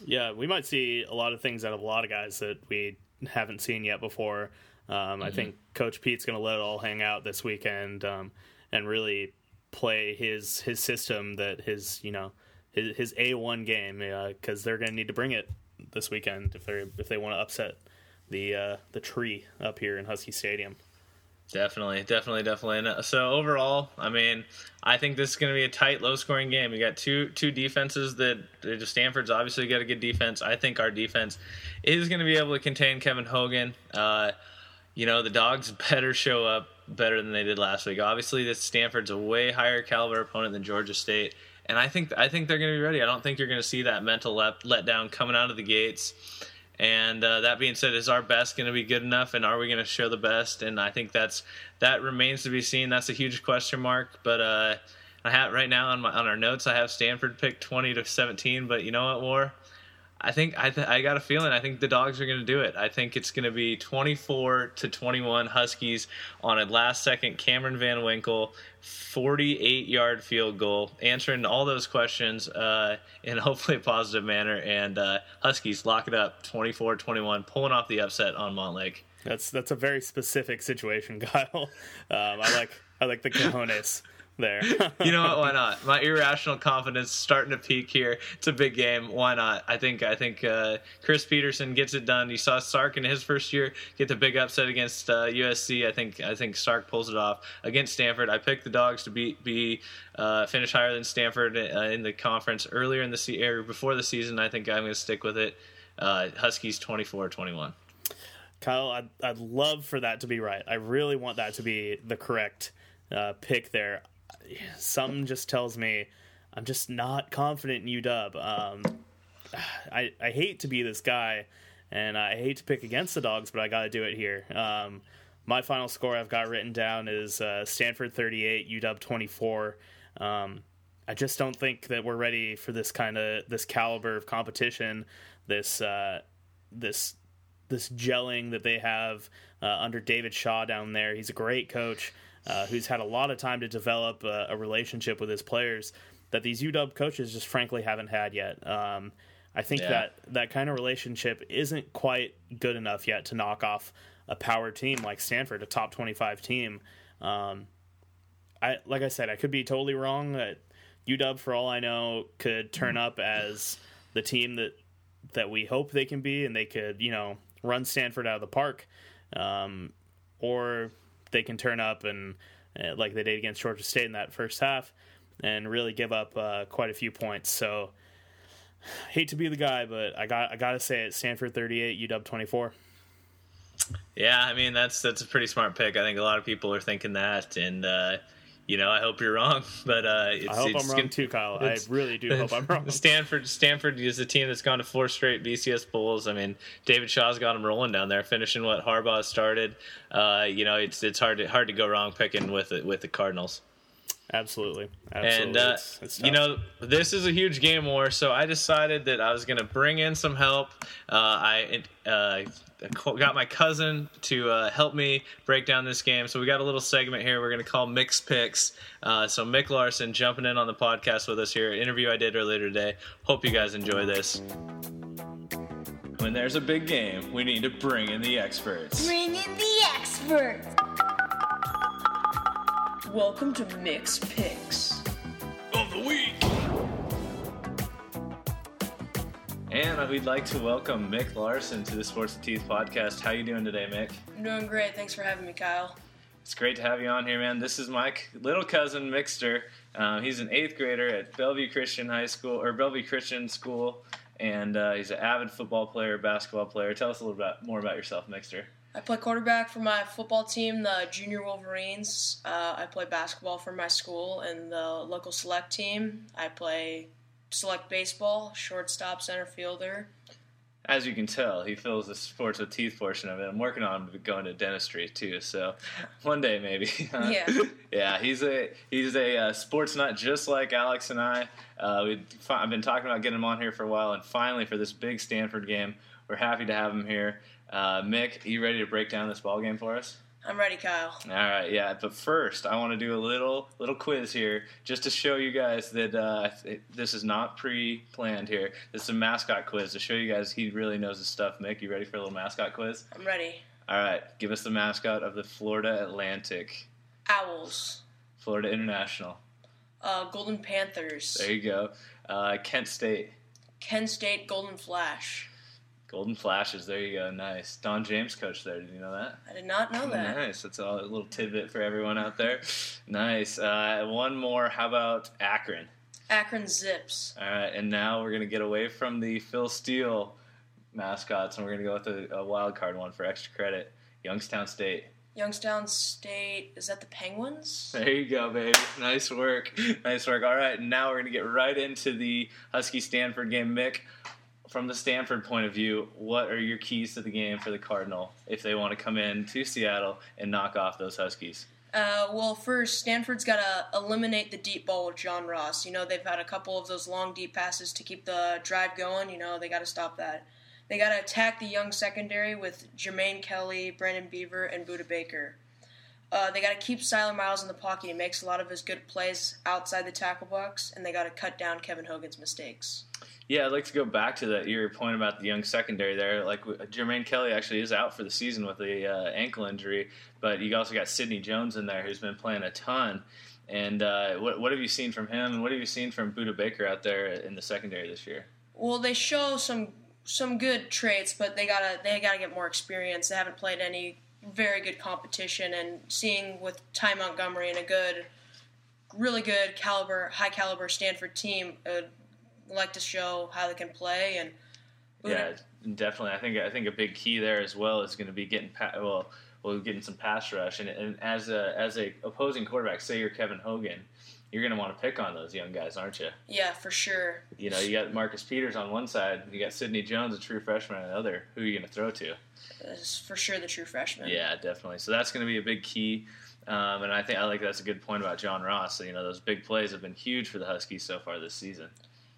Yeah, we might see a lot of things out of a lot of guys that we haven't seen yet before. Um, mm-hmm. I think Coach Pete's going to let it all hang out this weekend um, and really play his his system that his you know his, his A one game because uh, they're going to need to bring it this weekend if they if they want to upset the uh, the tree up here in Husky Stadium. Definitely, definitely, definitely. So overall, I mean, I think this is going to be a tight, low-scoring game. You got two two defenses that Stanford's obviously got a good defense. I think our defense is going to be able to contain Kevin Hogan. Uh, you know, the dogs better show up better than they did last week. Obviously, this Stanford's a way higher caliber opponent than Georgia State, and I think I think they're going to be ready. I don't think you're going to see that mental let, letdown coming out of the gates. And uh, that being said, is our best going to be good enough, and are we going to show the best? And I think that's that remains to be seen. That's a huge question mark. But uh, I have right now on my on our notes, I have Stanford picked twenty to seventeen. But you know what, War? I think I, th- I got a feeling. I think the dogs are going to do it. I think it's going to be 24 to 21 Huskies on a last second Cameron Van Winkle 48 yard field goal, answering all those questions uh, in hopefully a positive manner. And uh, Huskies lock it up 24 21, pulling off the upset on Montlake. That's that's a very specific situation, Kyle. Um, I like I like the cojones there. you know what? Why not? My irrational confidence starting to peak here. It's a big game. Why not? I think I think uh, Chris Petersen gets it done. You saw Sark in his first year get the big upset against uh, USC. I think I think Sark pulls it off against Stanford. I picked the dogs to be be uh, finish higher than Stanford uh, in the conference earlier in the se- or before the season. I think I'm going to stick with it. Uh, Huskies 24-21. Kyle, I'd, I'd love for that to be right. I really want that to be the correct uh, pick there something just tells me I'm just not confident in UW. Um, I I hate to be this guy, and I hate to pick against the dogs, but I got to do it here. Um, my final score I've got written down is uh, Stanford 38, UW 24. Um, I just don't think that we're ready for this kind of this caliber of competition. This uh, this this gelling that they have uh, under David Shaw down there. He's a great coach uh, who's had a lot of time to develop a, a, relationship with his players that these UW coaches just frankly haven't had yet. Um, I think yeah. that that kind of relationship isn't quite good enough yet to knock off a power team like Stanford, a top 25 team. Um, I like I said, I could be totally wrong. That UW, for all I know, could turn up as the team that that we hope they can be, and they could, you know, run Stanford out of the park. Um, or they can turn up and uh, like they did against Georgia State in that first half and really give up uh, quite a few points. So hate to be the guy, but I got I got to say it: Stanford 38, UW 24. Yeah, I mean that's that's a pretty smart pick. I think a lot of people are thinking that, and uh, you know, I hope you're wrong, but uh, it's, I hope I'm wrong too, Kyle. I really do hope I'm wrong. Stanford, Stanford is a team that's gone to four straight BCS bowls. I mean, David Shaw's got them rolling down there, finishing what Harbaugh started. Uh, you know, it's it's hard to hard to go wrong picking with it with the Cardinals. Absolutely. Absolutely. And, uh, it's, it's you know, this is a huge game war, so I decided that I was going to bring in some help. Uh, I uh, got my cousin to uh, help me break down this game. So we got a little segment here we're going to call Mix Picks. Uh, so Mick Larson jumping in on the podcast with us here. Interview I did earlier today. Hope you guys enjoy this. When there's a big game, we need to bring in the experts. Bring in the experts. Welcome to Mix Picks of the Week. And we'd like to welcome Mick Larson to the Sports with Teeth podcast. How you doing today, Mick? I'm doing great. Thanks for having me, Kyle. It's great to have you on here, man. This is my little cousin, Mixter. Um, he's an eighth grader at Bellevue Christian High School or Bellevue Christian School, and uh, he's an avid football player, basketball player. Tell us a little bit more about yourself, Mixter. I play quarterback for my football team, the Junior Wolverines. Uh, I play basketball for my school and the local select team. I play select baseball, shortstop, center fielder. As you can tell, he fills the sports with teeth portion of it. I'm working on going to dentistry too, so one day maybe. Yeah. yeah. He's a he's a uh, sports nut just like Alex and I. Uh, we I've been talking about getting him on here for a while, and finally for this big Stanford game, we're happy to have him here. Uh, Mick, you ready to break down this ball game for us? I'm ready, Kyle. All right, yeah. But first, I want to do a little little quiz here, just to show you guys that uh, it, this is not pre-planned here. This is a mascot quiz to show you guys he really knows his stuff. Mick, you ready for a little mascot quiz? I'm ready. All right, give us the mascot of the Florida Atlantic, Owls, Florida International. uh, Golden Panthers, There you go. Uh, Kent State, Kent State Golden Flash. Golden Flashes. There you go. Nice. Don James coach there. Did you know that? I did not know that. Nice. That's a little tidbit for everyone out there. Nice. Uh, one more. How about Akron? Akron Zips, All right, and now we're gonna get away from the Phil Steele mascots, and we're gonna go with a, a wild card one for extra credit. Youngstown State. Youngstown State. Is that the Penguins? There you go, baby. Nice work. Nice work. All right, now we're gonna get right into the Husky Stanford game. Mick, from the Stanford point of view, what are your keys to the game for the Cardinal if they want to come in to Seattle and knock off those Huskies? Uh, well, first, Stanford's got to eliminate the deep ball with John Ross. You know, they've had a couple of those long, deep passes to keep the drive going. You know, they got to stop that. They got to attack the young secondary with Jermaine Kelly, Brandon Beaver, and Budda Baker. Uh, they got to keep Cyler Miles in the pocket. He makes a lot of his good plays outside the tackle box, and they got to cut down Kevin Hogan's mistakes. Yeah, I'd like to go back to that your point about the young secondary there. Like Jermaine Kelly actually is out for the season with a uh, ankle injury, but you also got Sidney Jones in there who's been playing a ton. And uh, what, what have you seen from him? And what have you seen from Budda Baker out there in the secondary this year? Well, they show some some good traits, but they gotta they gotta get more experience. They haven't played any very good competition, and seeing with Ty Montgomery and a good, really good caliber, high caliber Stanford team, uh, like to show how they can play and. Yeah, definitely. I think I think a big key there as well is going to be getting pa- well, well, getting some pass rush, and, and as a as a opposing quarterback, say you're Kevin Hogan, you're going to want to pick on those young guys, aren't you? Yeah, for sure. You know, you got Marcus Peters on one side, you got Sidney Jones, a true freshman, on the other. Who are you going to throw to? It's for sure the true freshman. Yeah, definitely. So that's going to be a big key. Um, and I think I like that's a good point about John Ross. So, you know, those big plays have been huge for the Huskies so far this season.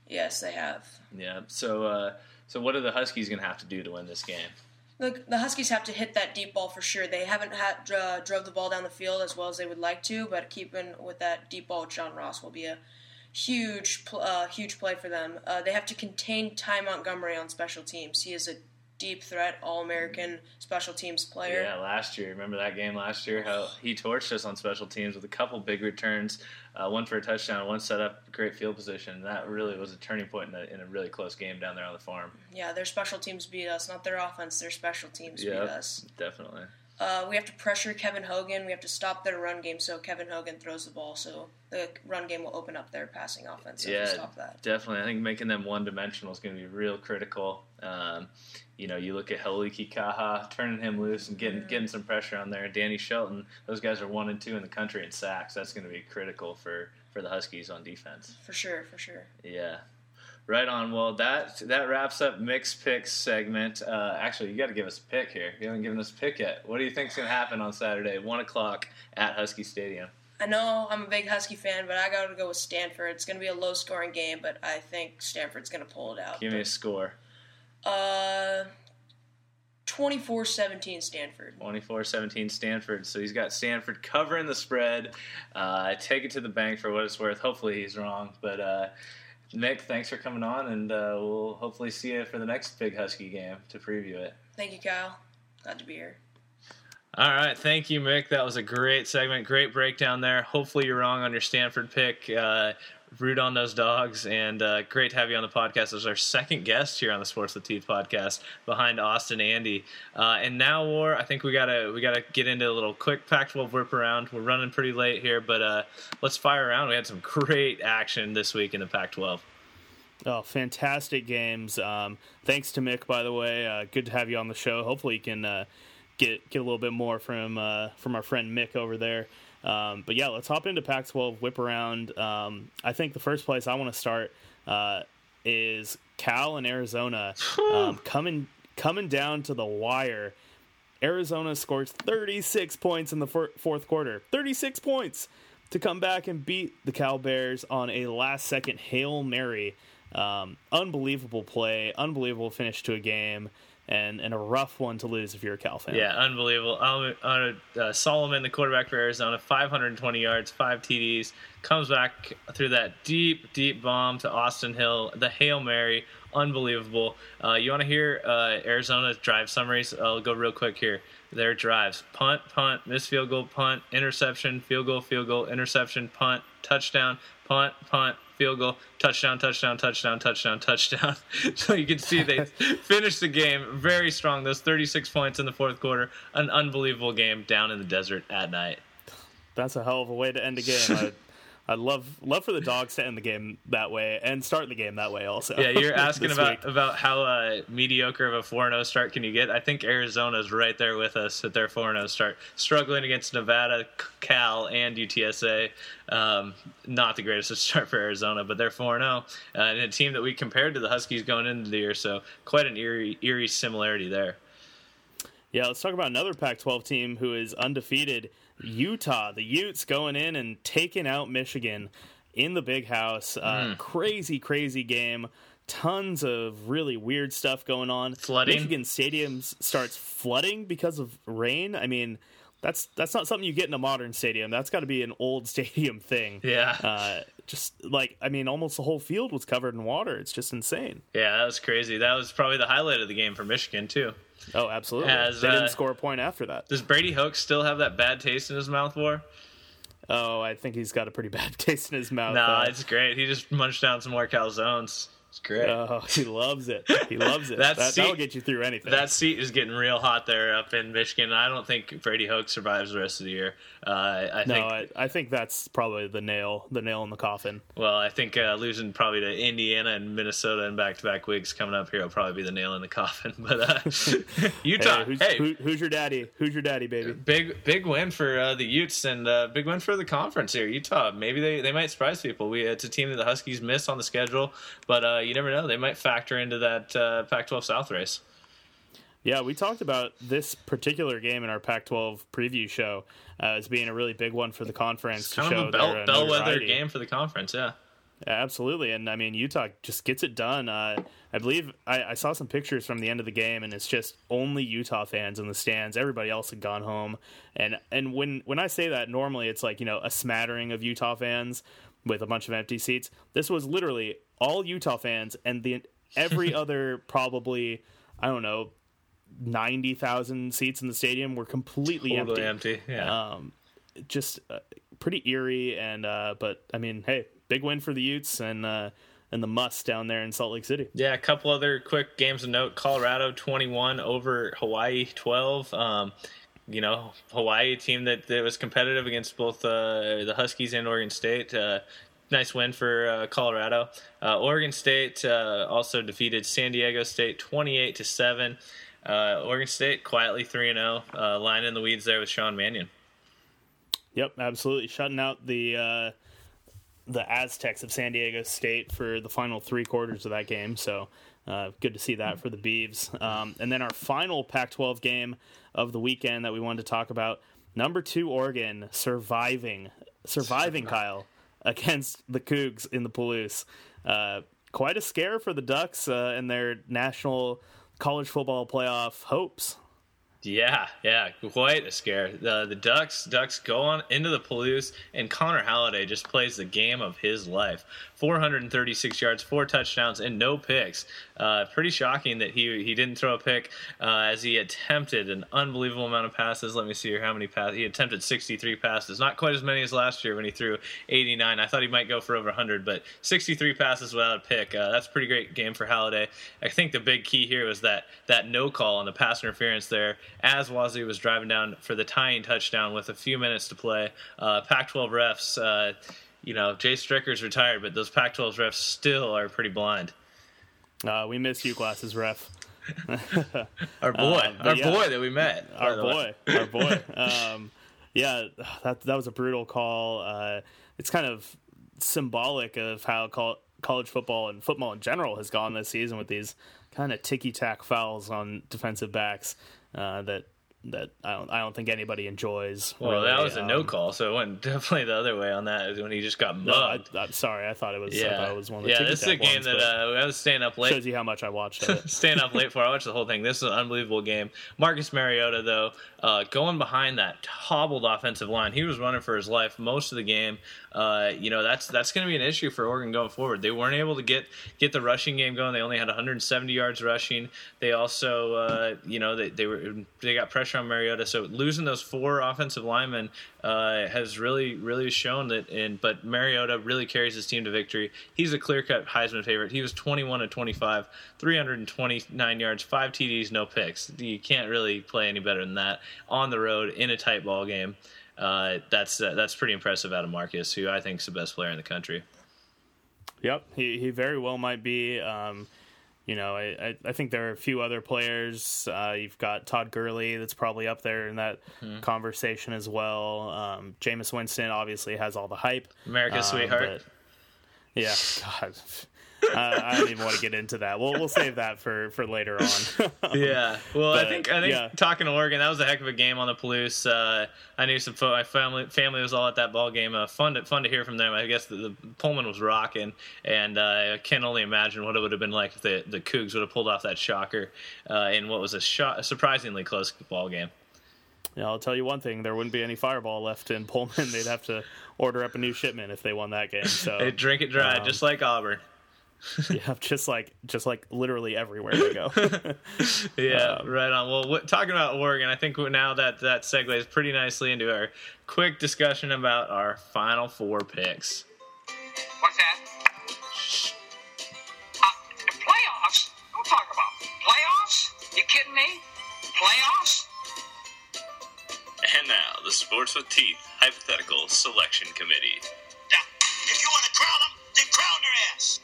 Yes, they have. Yeah. So, uh, so what are the Huskies going to have to do to win this game? Look, the Huskies have to hit that deep ball for sure. They haven't had uh, drove the ball down the field as well as they would like to, but keeping with that deep ball with John Ross will be a huge, uh, huge play for them. Uh, they have to contain Ty Montgomery on special teams. He is a deep threat, All American special teams player. Yeah, last year. Remember that game last year? How he torched us on special teams with a couple big returns, uh, one for a touchdown, one set up great field position. That really was a turning point in a, in a really close game down there on the farm. Yeah, their special teams beat us, not their offense. Their special teams beat Yeah, us. definitely. Uh, we have to pressure Kevin Hogan. We have to stop their run game so Kevin Hogan throws the ball. So the run game will open up their passing offense. So if we Yeah, stop that. definitely. I think making them one dimensional is going to be real critical. Um, you know, you look at Hau'oli Kikaha, turning him loose and getting getting some pressure on there. Danny Shelton, those guys are one and two in the country in sacks. That's going to be critical for for the Huskies on defense. For sure, for sure. Yeah. Right on. Well, that that wraps up mixed picks segment. Uh, actually, you got to give us a pick here. You haven't given us a pick yet. What do you think's going to happen on Saturday, one o'clock at Husky Stadium? I know I'm a big Husky fan, but I got to go with Stanford. It's going to be a low scoring game, but I think Stanford's going to pull it out. Give me a score. Uh, 24 17 Stanford. 24-17 Stanford. So he's got Stanford covering the spread. Uh, I take it to the bank for what it's worth. Hopefully he's wrong, but uh, Nick, thanks for coming on, and uh, we'll hopefully see you for the next big Husky game to preview it. Thank you, Kyle. Glad to be here. All right, thank you, Mick. That was a great segment, great breakdown there. Hopefully, you're wrong on your Stanford pick. Uh, root on those dogs, and uh, great to have you on the podcast as our second guest here on the Sports with Teeth podcast, behind Austin Andy. Uh, and now, War, I think we gotta we gotta get into a little quick Pac-12 whip around. We're running pretty late here, but uh, let's fire around. We had some great action this week in the Pac-12. Oh, fantastic games! Um, thanks to Mick, by the way. Uh, good to have you on the show. Hopefully, you can uh, get get a little bit more from uh, from our friend Mick over there. Um, but yeah, let's hop into Pac-12 whip around. Um, I think the first place I want to start uh, is Cal and Arizona um, coming coming down to the wire. Arizona scores 36 points in the four- fourth quarter. 36 points to come back and beat the Cal Bears on a last second Hail Mary. Um, unbelievable play, unbelievable finish to a game and and a rough one to lose if you're a Cal fan. Yeah, unbelievable. Uh, Solomon, the quarterback for Arizona, 520 yards, five TDs, comes back through that deep, deep bomb to Austin Hill, the Hail Mary, unbelievable. Uh, you want to hear uh, Arizona's drive summaries? I'll go real quick here. Their drives: punt, punt, missed field goal, punt, interception, field goal, field goal, interception, punt, touchdown, punt, punt, field goal, touchdown, touchdown, touchdown, touchdown, touchdown. so you can see they finished the game very strong. Those 36 points in the fourth quarter, an unbelievable game down in the desert at night. That's a hell of a way to end a game. I, love love for the dogs to end the game that way and start the game that way also. Yeah, you're asking about week. about how uh, mediocre of a 4 0 start can you get? I think Arizona's right there with us at their 4 0 start, struggling against Nevada, Cal, and UTSA. Um, not the greatest of start for Arizona, but they're 4 0. Uh, and a team that we compared to the Huskies going into the year, so quite an eerie, eerie similarity there. Yeah, let's talk about another Pac-12 team who is undefeated. Utah, the Utes going in and taking out Michigan in the Big House. Uh, Hmm. Crazy, crazy game. Tons of really weird stuff going on. Flooding. Michigan Stadium starts flooding because of rain. I mean, that's that's not something you get in a modern stadium. That's got to be an old stadium thing. Yeah. Uh, just like I mean, almost the whole field was covered in water. It's just insane. Yeah, that was crazy. That was probably the highlight of the game for Michigan, too. Oh, absolutely. As, they uh, didn't score a point after that. Does Brady Hoke still have that bad taste in his mouth, War? Oh, I think he's got a pretty bad taste in his mouth. Nah, uh, it's great. He just munched down some more calzones. It's great. Oh, he loves it. He loves it. That that, seat- that'll get you through anything. That seat is getting real hot there up in Michigan. I don't think Brady Hoke survives the rest of the year. Uh, I no, think. I, I think that's probably the nail, the nail in the coffin. well, I think uh, losing probably to Indiana and Minnesota and back-to-back weeks coming up here will probably be the nail in the coffin. But uh, Utah, Hey, who's, hey, who, who's your daddy? Who's your daddy, baby? big big win for uh, the Utes and uh, big win for the conference here. Utah, maybe they, they might surprise people. We it's a team that the Huskies miss on the schedule, but uh, you never know. They might factor into that uh, Pac-12 South race. Yeah, we talked about this particular game in our Pac-12 preview show uh, as being a really big one for the conference to Kind show of a bell, uh, bellwether game for the conference. Yeah. Absolutely, and I mean Utah just gets it done. Uh, I believe I, I saw some pictures from the end of the game, and it's just only Utah fans in the stands. Everybody else had gone home, and and when when I say that, normally it's like you know a smattering of Utah fans with a bunch of empty seats. This was literally all Utah fans, and the every other probably I don't know ninety thousand seats in the stadium were completely Totally empty empty. Yeah. um, just uh, pretty eerie. And uh, but I mean, hey, big win for the Utes and uh, and the MUSS down there in Salt Lake City. Yeah, a couple other quick games of note. Colorado 21 over Hawaii 12. Um, you know, Hawaii team that, that was competitive against both uh, the Huskies and Oregon State. Uh, nice win for uh, Colorado. Uh, Oregon State uh, also defeated San Diego State 28 to 7. Uh, Oregon State quietly 3 and 0, uh, line in the weeds there with Sean Mannion. Yep, absolutely shutting out the uh, the Aztecs of San Diego State for the final three quarters of that game. So uh, good to see that for the Beavs. Um, and then our final Pac-12 game of the weekend that we wanted to talk about: number two Oregon surviving, surviving Kyle against the Cougs in the Palouse. Uh, quite a scare for the Ducks uh, and their national college football playoff hopes. Yeah, yeah, quite a scare. The the Ducks Ducks go on into the Palouse, and Connor Halliday just plays the game of his life. 436 yards, four touchdowns, and no picks. Uh, pretty shocking that he he didn't throw a pick uh, as he attempted an unbelievable amount of passes. Let me see here how many passes he attempted. 63 passes, not quite as many as last year when he threw 89. I thought he might go for over 100, but 63 passes without a pick. Uh, that's a pretty great game for Halliday. I think the big key here was that that no call on the pass interference there as Wazoo was driving down for the tying touchdown with a few minutes to play. Uh, Pac-12 refs, uh, you know, Jay Stricherz's retired, but those Pac-12 refs still are pretty blind. Uh, we miss you, glasses ref. Our boy, Um, our yeah. boy that we met, our boy, our boy. Um, yeah, that that was a brutal call. Uh, it's kind of symbolic of how col- college football and football in general has gone this season with these kind of ticky tack fouls on defensive backs uh, that that I don't I don't think anybody enjoys. Well, that was a no Um, call, so it went definitely the other way on that when he just got No, I, mugged. I'm sorry. I thought it was. I yeah, thought it was one of the yeah. This is a game ones, that uh, I was staying up late. shows you how much I watched it. staying up late for. I watched the whole thing. This is an unbelievable game. Marcus Mariota, though, uh, going behind that hobbled offensive line, he was running for his life most of the game. Uh, you know that's that's going to be an issue for Oregon going forward. They weren't able to get get the rushing game going. They only had 170 yards rushing. They also, uh, you know, they, they were they got pressure on Mariota. So losing those four offensive linemen uh, has really really shown that. And but Mariota really carries his team to victory. He's a clear cut Heisman favorite. He was 21 to 25, 329 yards, five TDs, no picks. You can't really play any better than that on the road in a tight ball game. Uh, that's uh, that's pretty impressive out of Marcus, who I think is the best player in the country. Yep, he he very well might be. Um, you know, I, I, think there are a few other players. Uh, you've got Todd Gurley that's probably up there in that Hmm. conversation as well. Um, Jameis Winston obviously has all the hype. America's Um, sweetheart. yeah, God. Uh, I don't even want to get into that. We'll we'll save that for, for later on. Yeah, well, I think I think yeah. talking to Oregon, that was a heck of a game on the Palouse. Uh, I knew some fo- my family family was all at that ball game. Uh, fun to fun to hear from them. I guess the, the Pullman was rocking, and uh, I can only imagine what it would have been like if the the Cougs would have pulled off that shocker uh, in what was a, shot, a surprisingly close ball game. Yeah, I'll tell you one thing: there wouldn't be any Fireball left in Pullman. They'd have to order up a new shipment if they won that game. So They drink it dry, Um, just like Auburn. yeah, just like just like literally everywhere they go. Yeah, Um, right on. Well, what, talking about Oregon, I think now that that segues pretty nicely into our quick discussion about our final four picks. What's that? Uh, playoffs? Don't talk about playoffs. You kidding me? Playoffs? And now, the Sports with Teeth Hypothetical Selection Committee. Now, if you want to crown them, then crown their ass.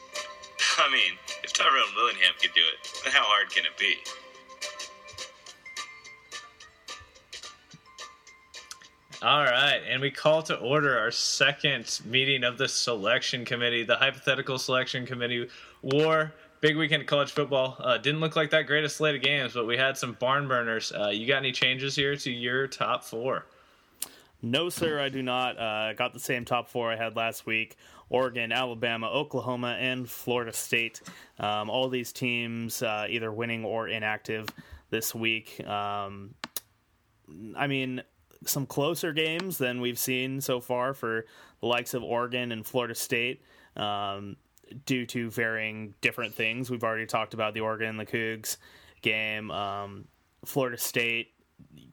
I mean, if Tyrone Willingham could do it, then how hard can it be? All right, and we call to order our second meeting of the selection committee, the hypothetical selection committee. War big weekend of college football. Uh, didn't look like that great a slate of games, but we had some barn burners. Uh, you got any changes here to your top four? No, sir, I do not. Uh, got the same top four I had last week Oregon, Alabama, Oklahoma, and Florida State. Um, all these teams uh, either winning or inactive this week. Um, I mean, some closer games than we've seen so far for the likes of Oregon and Florida State. Um, due to varying different things. We've already talked about the Oregon and the Cougs game. Um, Florida State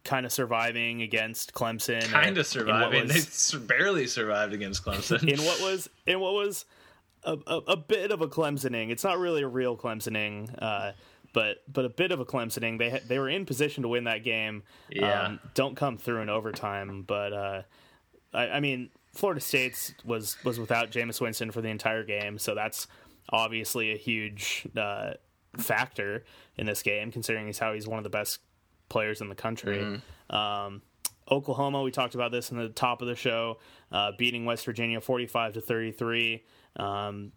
kind of surviving against Clemson. Kind of surviving. was- They barely survived against Clemson. in what was in what was a, a, a bit of a Clemsoning. It's not really a real Clemsoning, uh, but but a bit of a Clemsoning. They ha- they were in position to win that game. Yeah. Um, don't come through in overtime, but uh, I, I mean Florida State's was was without Jameis Winston for the entire game, so that's obviously a huge uh, factor in this game, considering he's how he's one of the best players in the country. Um, Oklahoma, we talked about this in the top of the show, uh, beating West Virginia forty-five to thirty-three. Um,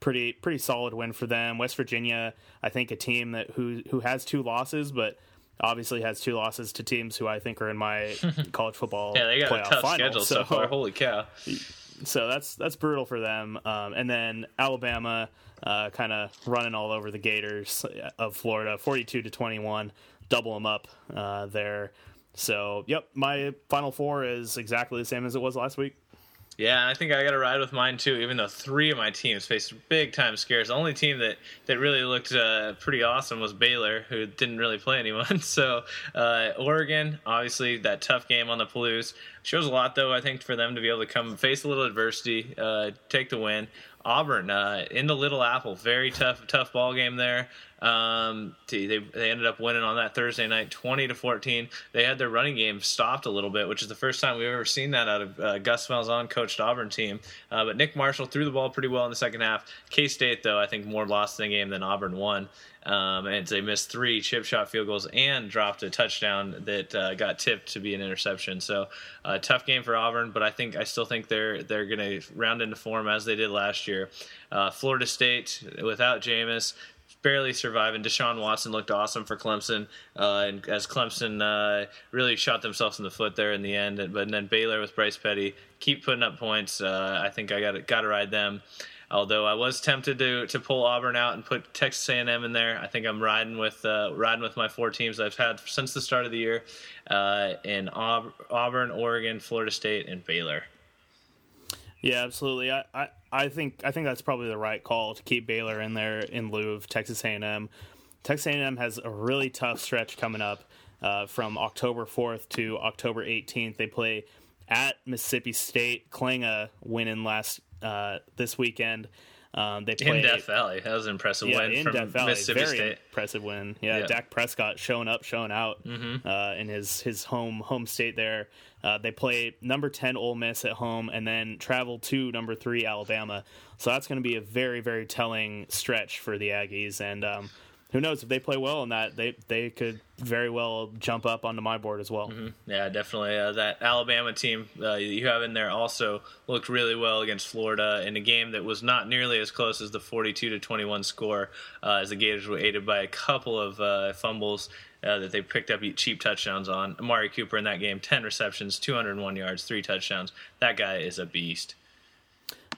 pretty pretty solid win for them. West Virginia, I think, a team that who who has two losses, but obviously has two losses to teams who I think are in my college football yeah, they got a playoff tough final. schedule so far. Holy cow. so that's that's brutal for them. Um, and then Alabama, uh, kind of running all over the Gators of Florida, forty-two to twenty-one. Double them up uh, there. So, yep, my final four is exactly the same as it was last week. Yeah, I think I got to ride with mine too. Even though three of my teams faced big time scares, the only team that that really looked uh, pretty awesome was Baylor, who didn't really play anyone. So uh, Oregon, obviously that tough game on the Palouse shows a lot, though. I think for them to be able to come face a little adversity, uh, take the win. Auburn uh, in the Little Apple, very tough, tough ball game there. Um, they they ended up winning on that Thursday night, twenty to fourteen. They had their running game stopped a little bit, which is the first time we've ever seen that out of uh, Gus Malzahn coached Auburn team. Uh, but Nick Marshall threw the ball pretty well in the second half. K State, though, I think more lost the game than Auburn won. Um, and they missed three chip shot field goals and dropped a touchdown that uh, got tipped to be an interception. So uh, tough game for Auburn, but I think I still think they're they're going to round into form as they did last year. Uh, Florida State without Jameis barely surviving. Deshaun Watson looked awesome for Clemson, uh, and as Clemson uh, really shot themselves in the foot there in the end. But then Baylor with Bryce Petty keep putting up points. Uh, I think I got got to ride them. Although I was tempted to to pull Auburn out and put Texas A&M in there, I think I'm riding with uh, riding with my four teams I've had since the start of the year, uh, in Auburn, Oregon, Florida State, and Baylor. Yeah, absolutely. I, I think I think that's probably the right call to keep Baylor in there in lieu of Texas A&M. Texas A&M has a really tough stretch coming up uh, from October 4th to October 18th. They play at Mississippi State. Klinga winning last uh, this weekend. Um, they play in Death Valley. That was an impressive yeah, win in from Death Valley. Mississippi Very State. impressive win. Yeah, Yeah. Dak Prescott showing up, showing out Mm-hmm. uh, in his his home home state there. Uh, they play number ten Ole Miss at home, and then travel to number three Alabama. So that's going to be a very very telling stretch for the Aggies. And um, who knows if they play well in that, they they could very well jump up onto my board as well. Mm-hmm. Yeah, definitely. Uh, that Alabama team uh, you have in there also looked really well against Florida in a game that was not nearly as close as the 42 to 21 score, uh, as the Gators were aided by a couple of uh, fumbles. Uh, that they picked up cheap touchdowns on. Amari Cooper in that game, 10 receptions, 201 yards, three touchdowns. That guy is a beast.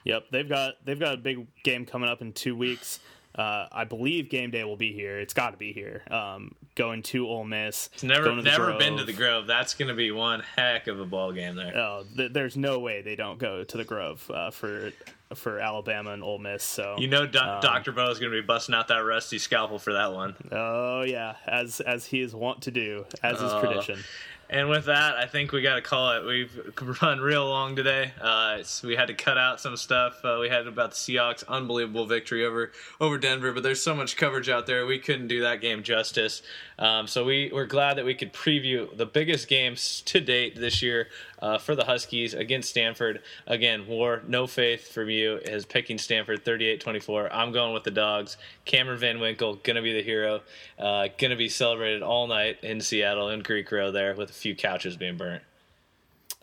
Yep, they've got they've got a big game coming up in two weeks. Uh, I believe game day will be here. It's got to be here. Um, going to Ole Miss. It's never going to the never Grove. been to the Grove. That's going to be one heck of a ball game there. Oh, th- there's no way they don't go to the Grove uh, for for Alabama and Ole Miss. So You know, Do- Um, Dr. Bo is going to be busting out that rusty scalpel for that one. oh yeah, as as he is wont to do, as is Uh, tradition. And with that, I think we got to call it. We've run real long today. Uh, we had to cut out some stuff. Uh, we had about the Seahawks' unbelievable victory over over Denver, but there's so much coverage out there. We couldn't do that game justice. Um, so we we're glad that we could preview the biggest games to date this year uh, for the Huskies against Stanford. Again, War, no faith from you is picking Stanford 38-24. I'm going with the Dogs. Cameron Van Winkle gonna be the hero. Uh, gonna be celebrated all night in Seattle in Greek Row there with few couches being burnt.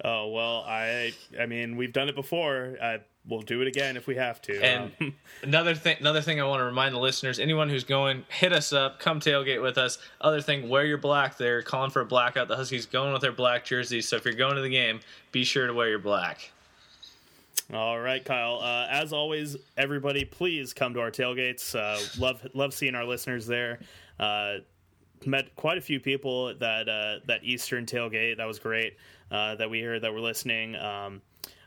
Oh well, I I mean we've done it before. Uh, we'll do it again if we have to. And Um, another thing, another thing I want to remind the listeners: anyone who's going, hit us up, come tailgate with us. Other thing, wear your black. They're calling for a blackout. The Huskies going with their black jerseys. So if you're going to the game, be sure to wear your black. All right, Kyle. Uh, as always, everybody, please come to our tailgates. Uh, love love seeing our listeners there. Uh, met quite a few people that uh, that Eastern tailgate. That was great. Uh, that we heard that were listening. Um,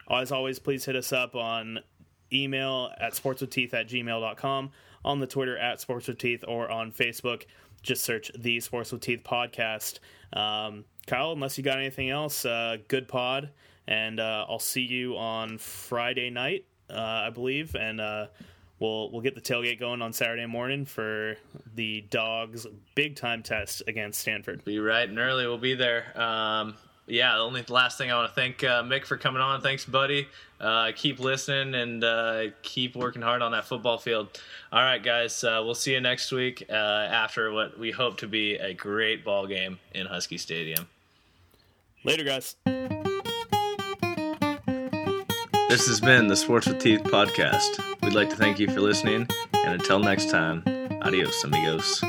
as always, please hit us up on email at sportswithteeth at gmail.com, on the Twitter at sportswithteeth, or on Facebook. Just search the Sports with Teeth podcast. Um, Kyle, unless you got anything else, uh, good pod. And uh, I'll see you on Friday night, uh, I believe. And uh, we'll we'll get the tailgate going on Saturday morning for the dogs' big time test against Stanford. Be right and early. We'll be there. Um, yeah, the only last thing I want to thank uh, Mick for coming on. Thanks, buddy. Uh, keep listening and uh, keep working hard on that football field. All right, guys. Uh, we'll see you next week uh, after what we hope to be a great ball game in Husky Stadium. Later, guys. This has been the Sports with Teeth podcast. We'd like to thank you for listening, and until next time, adios, amigos.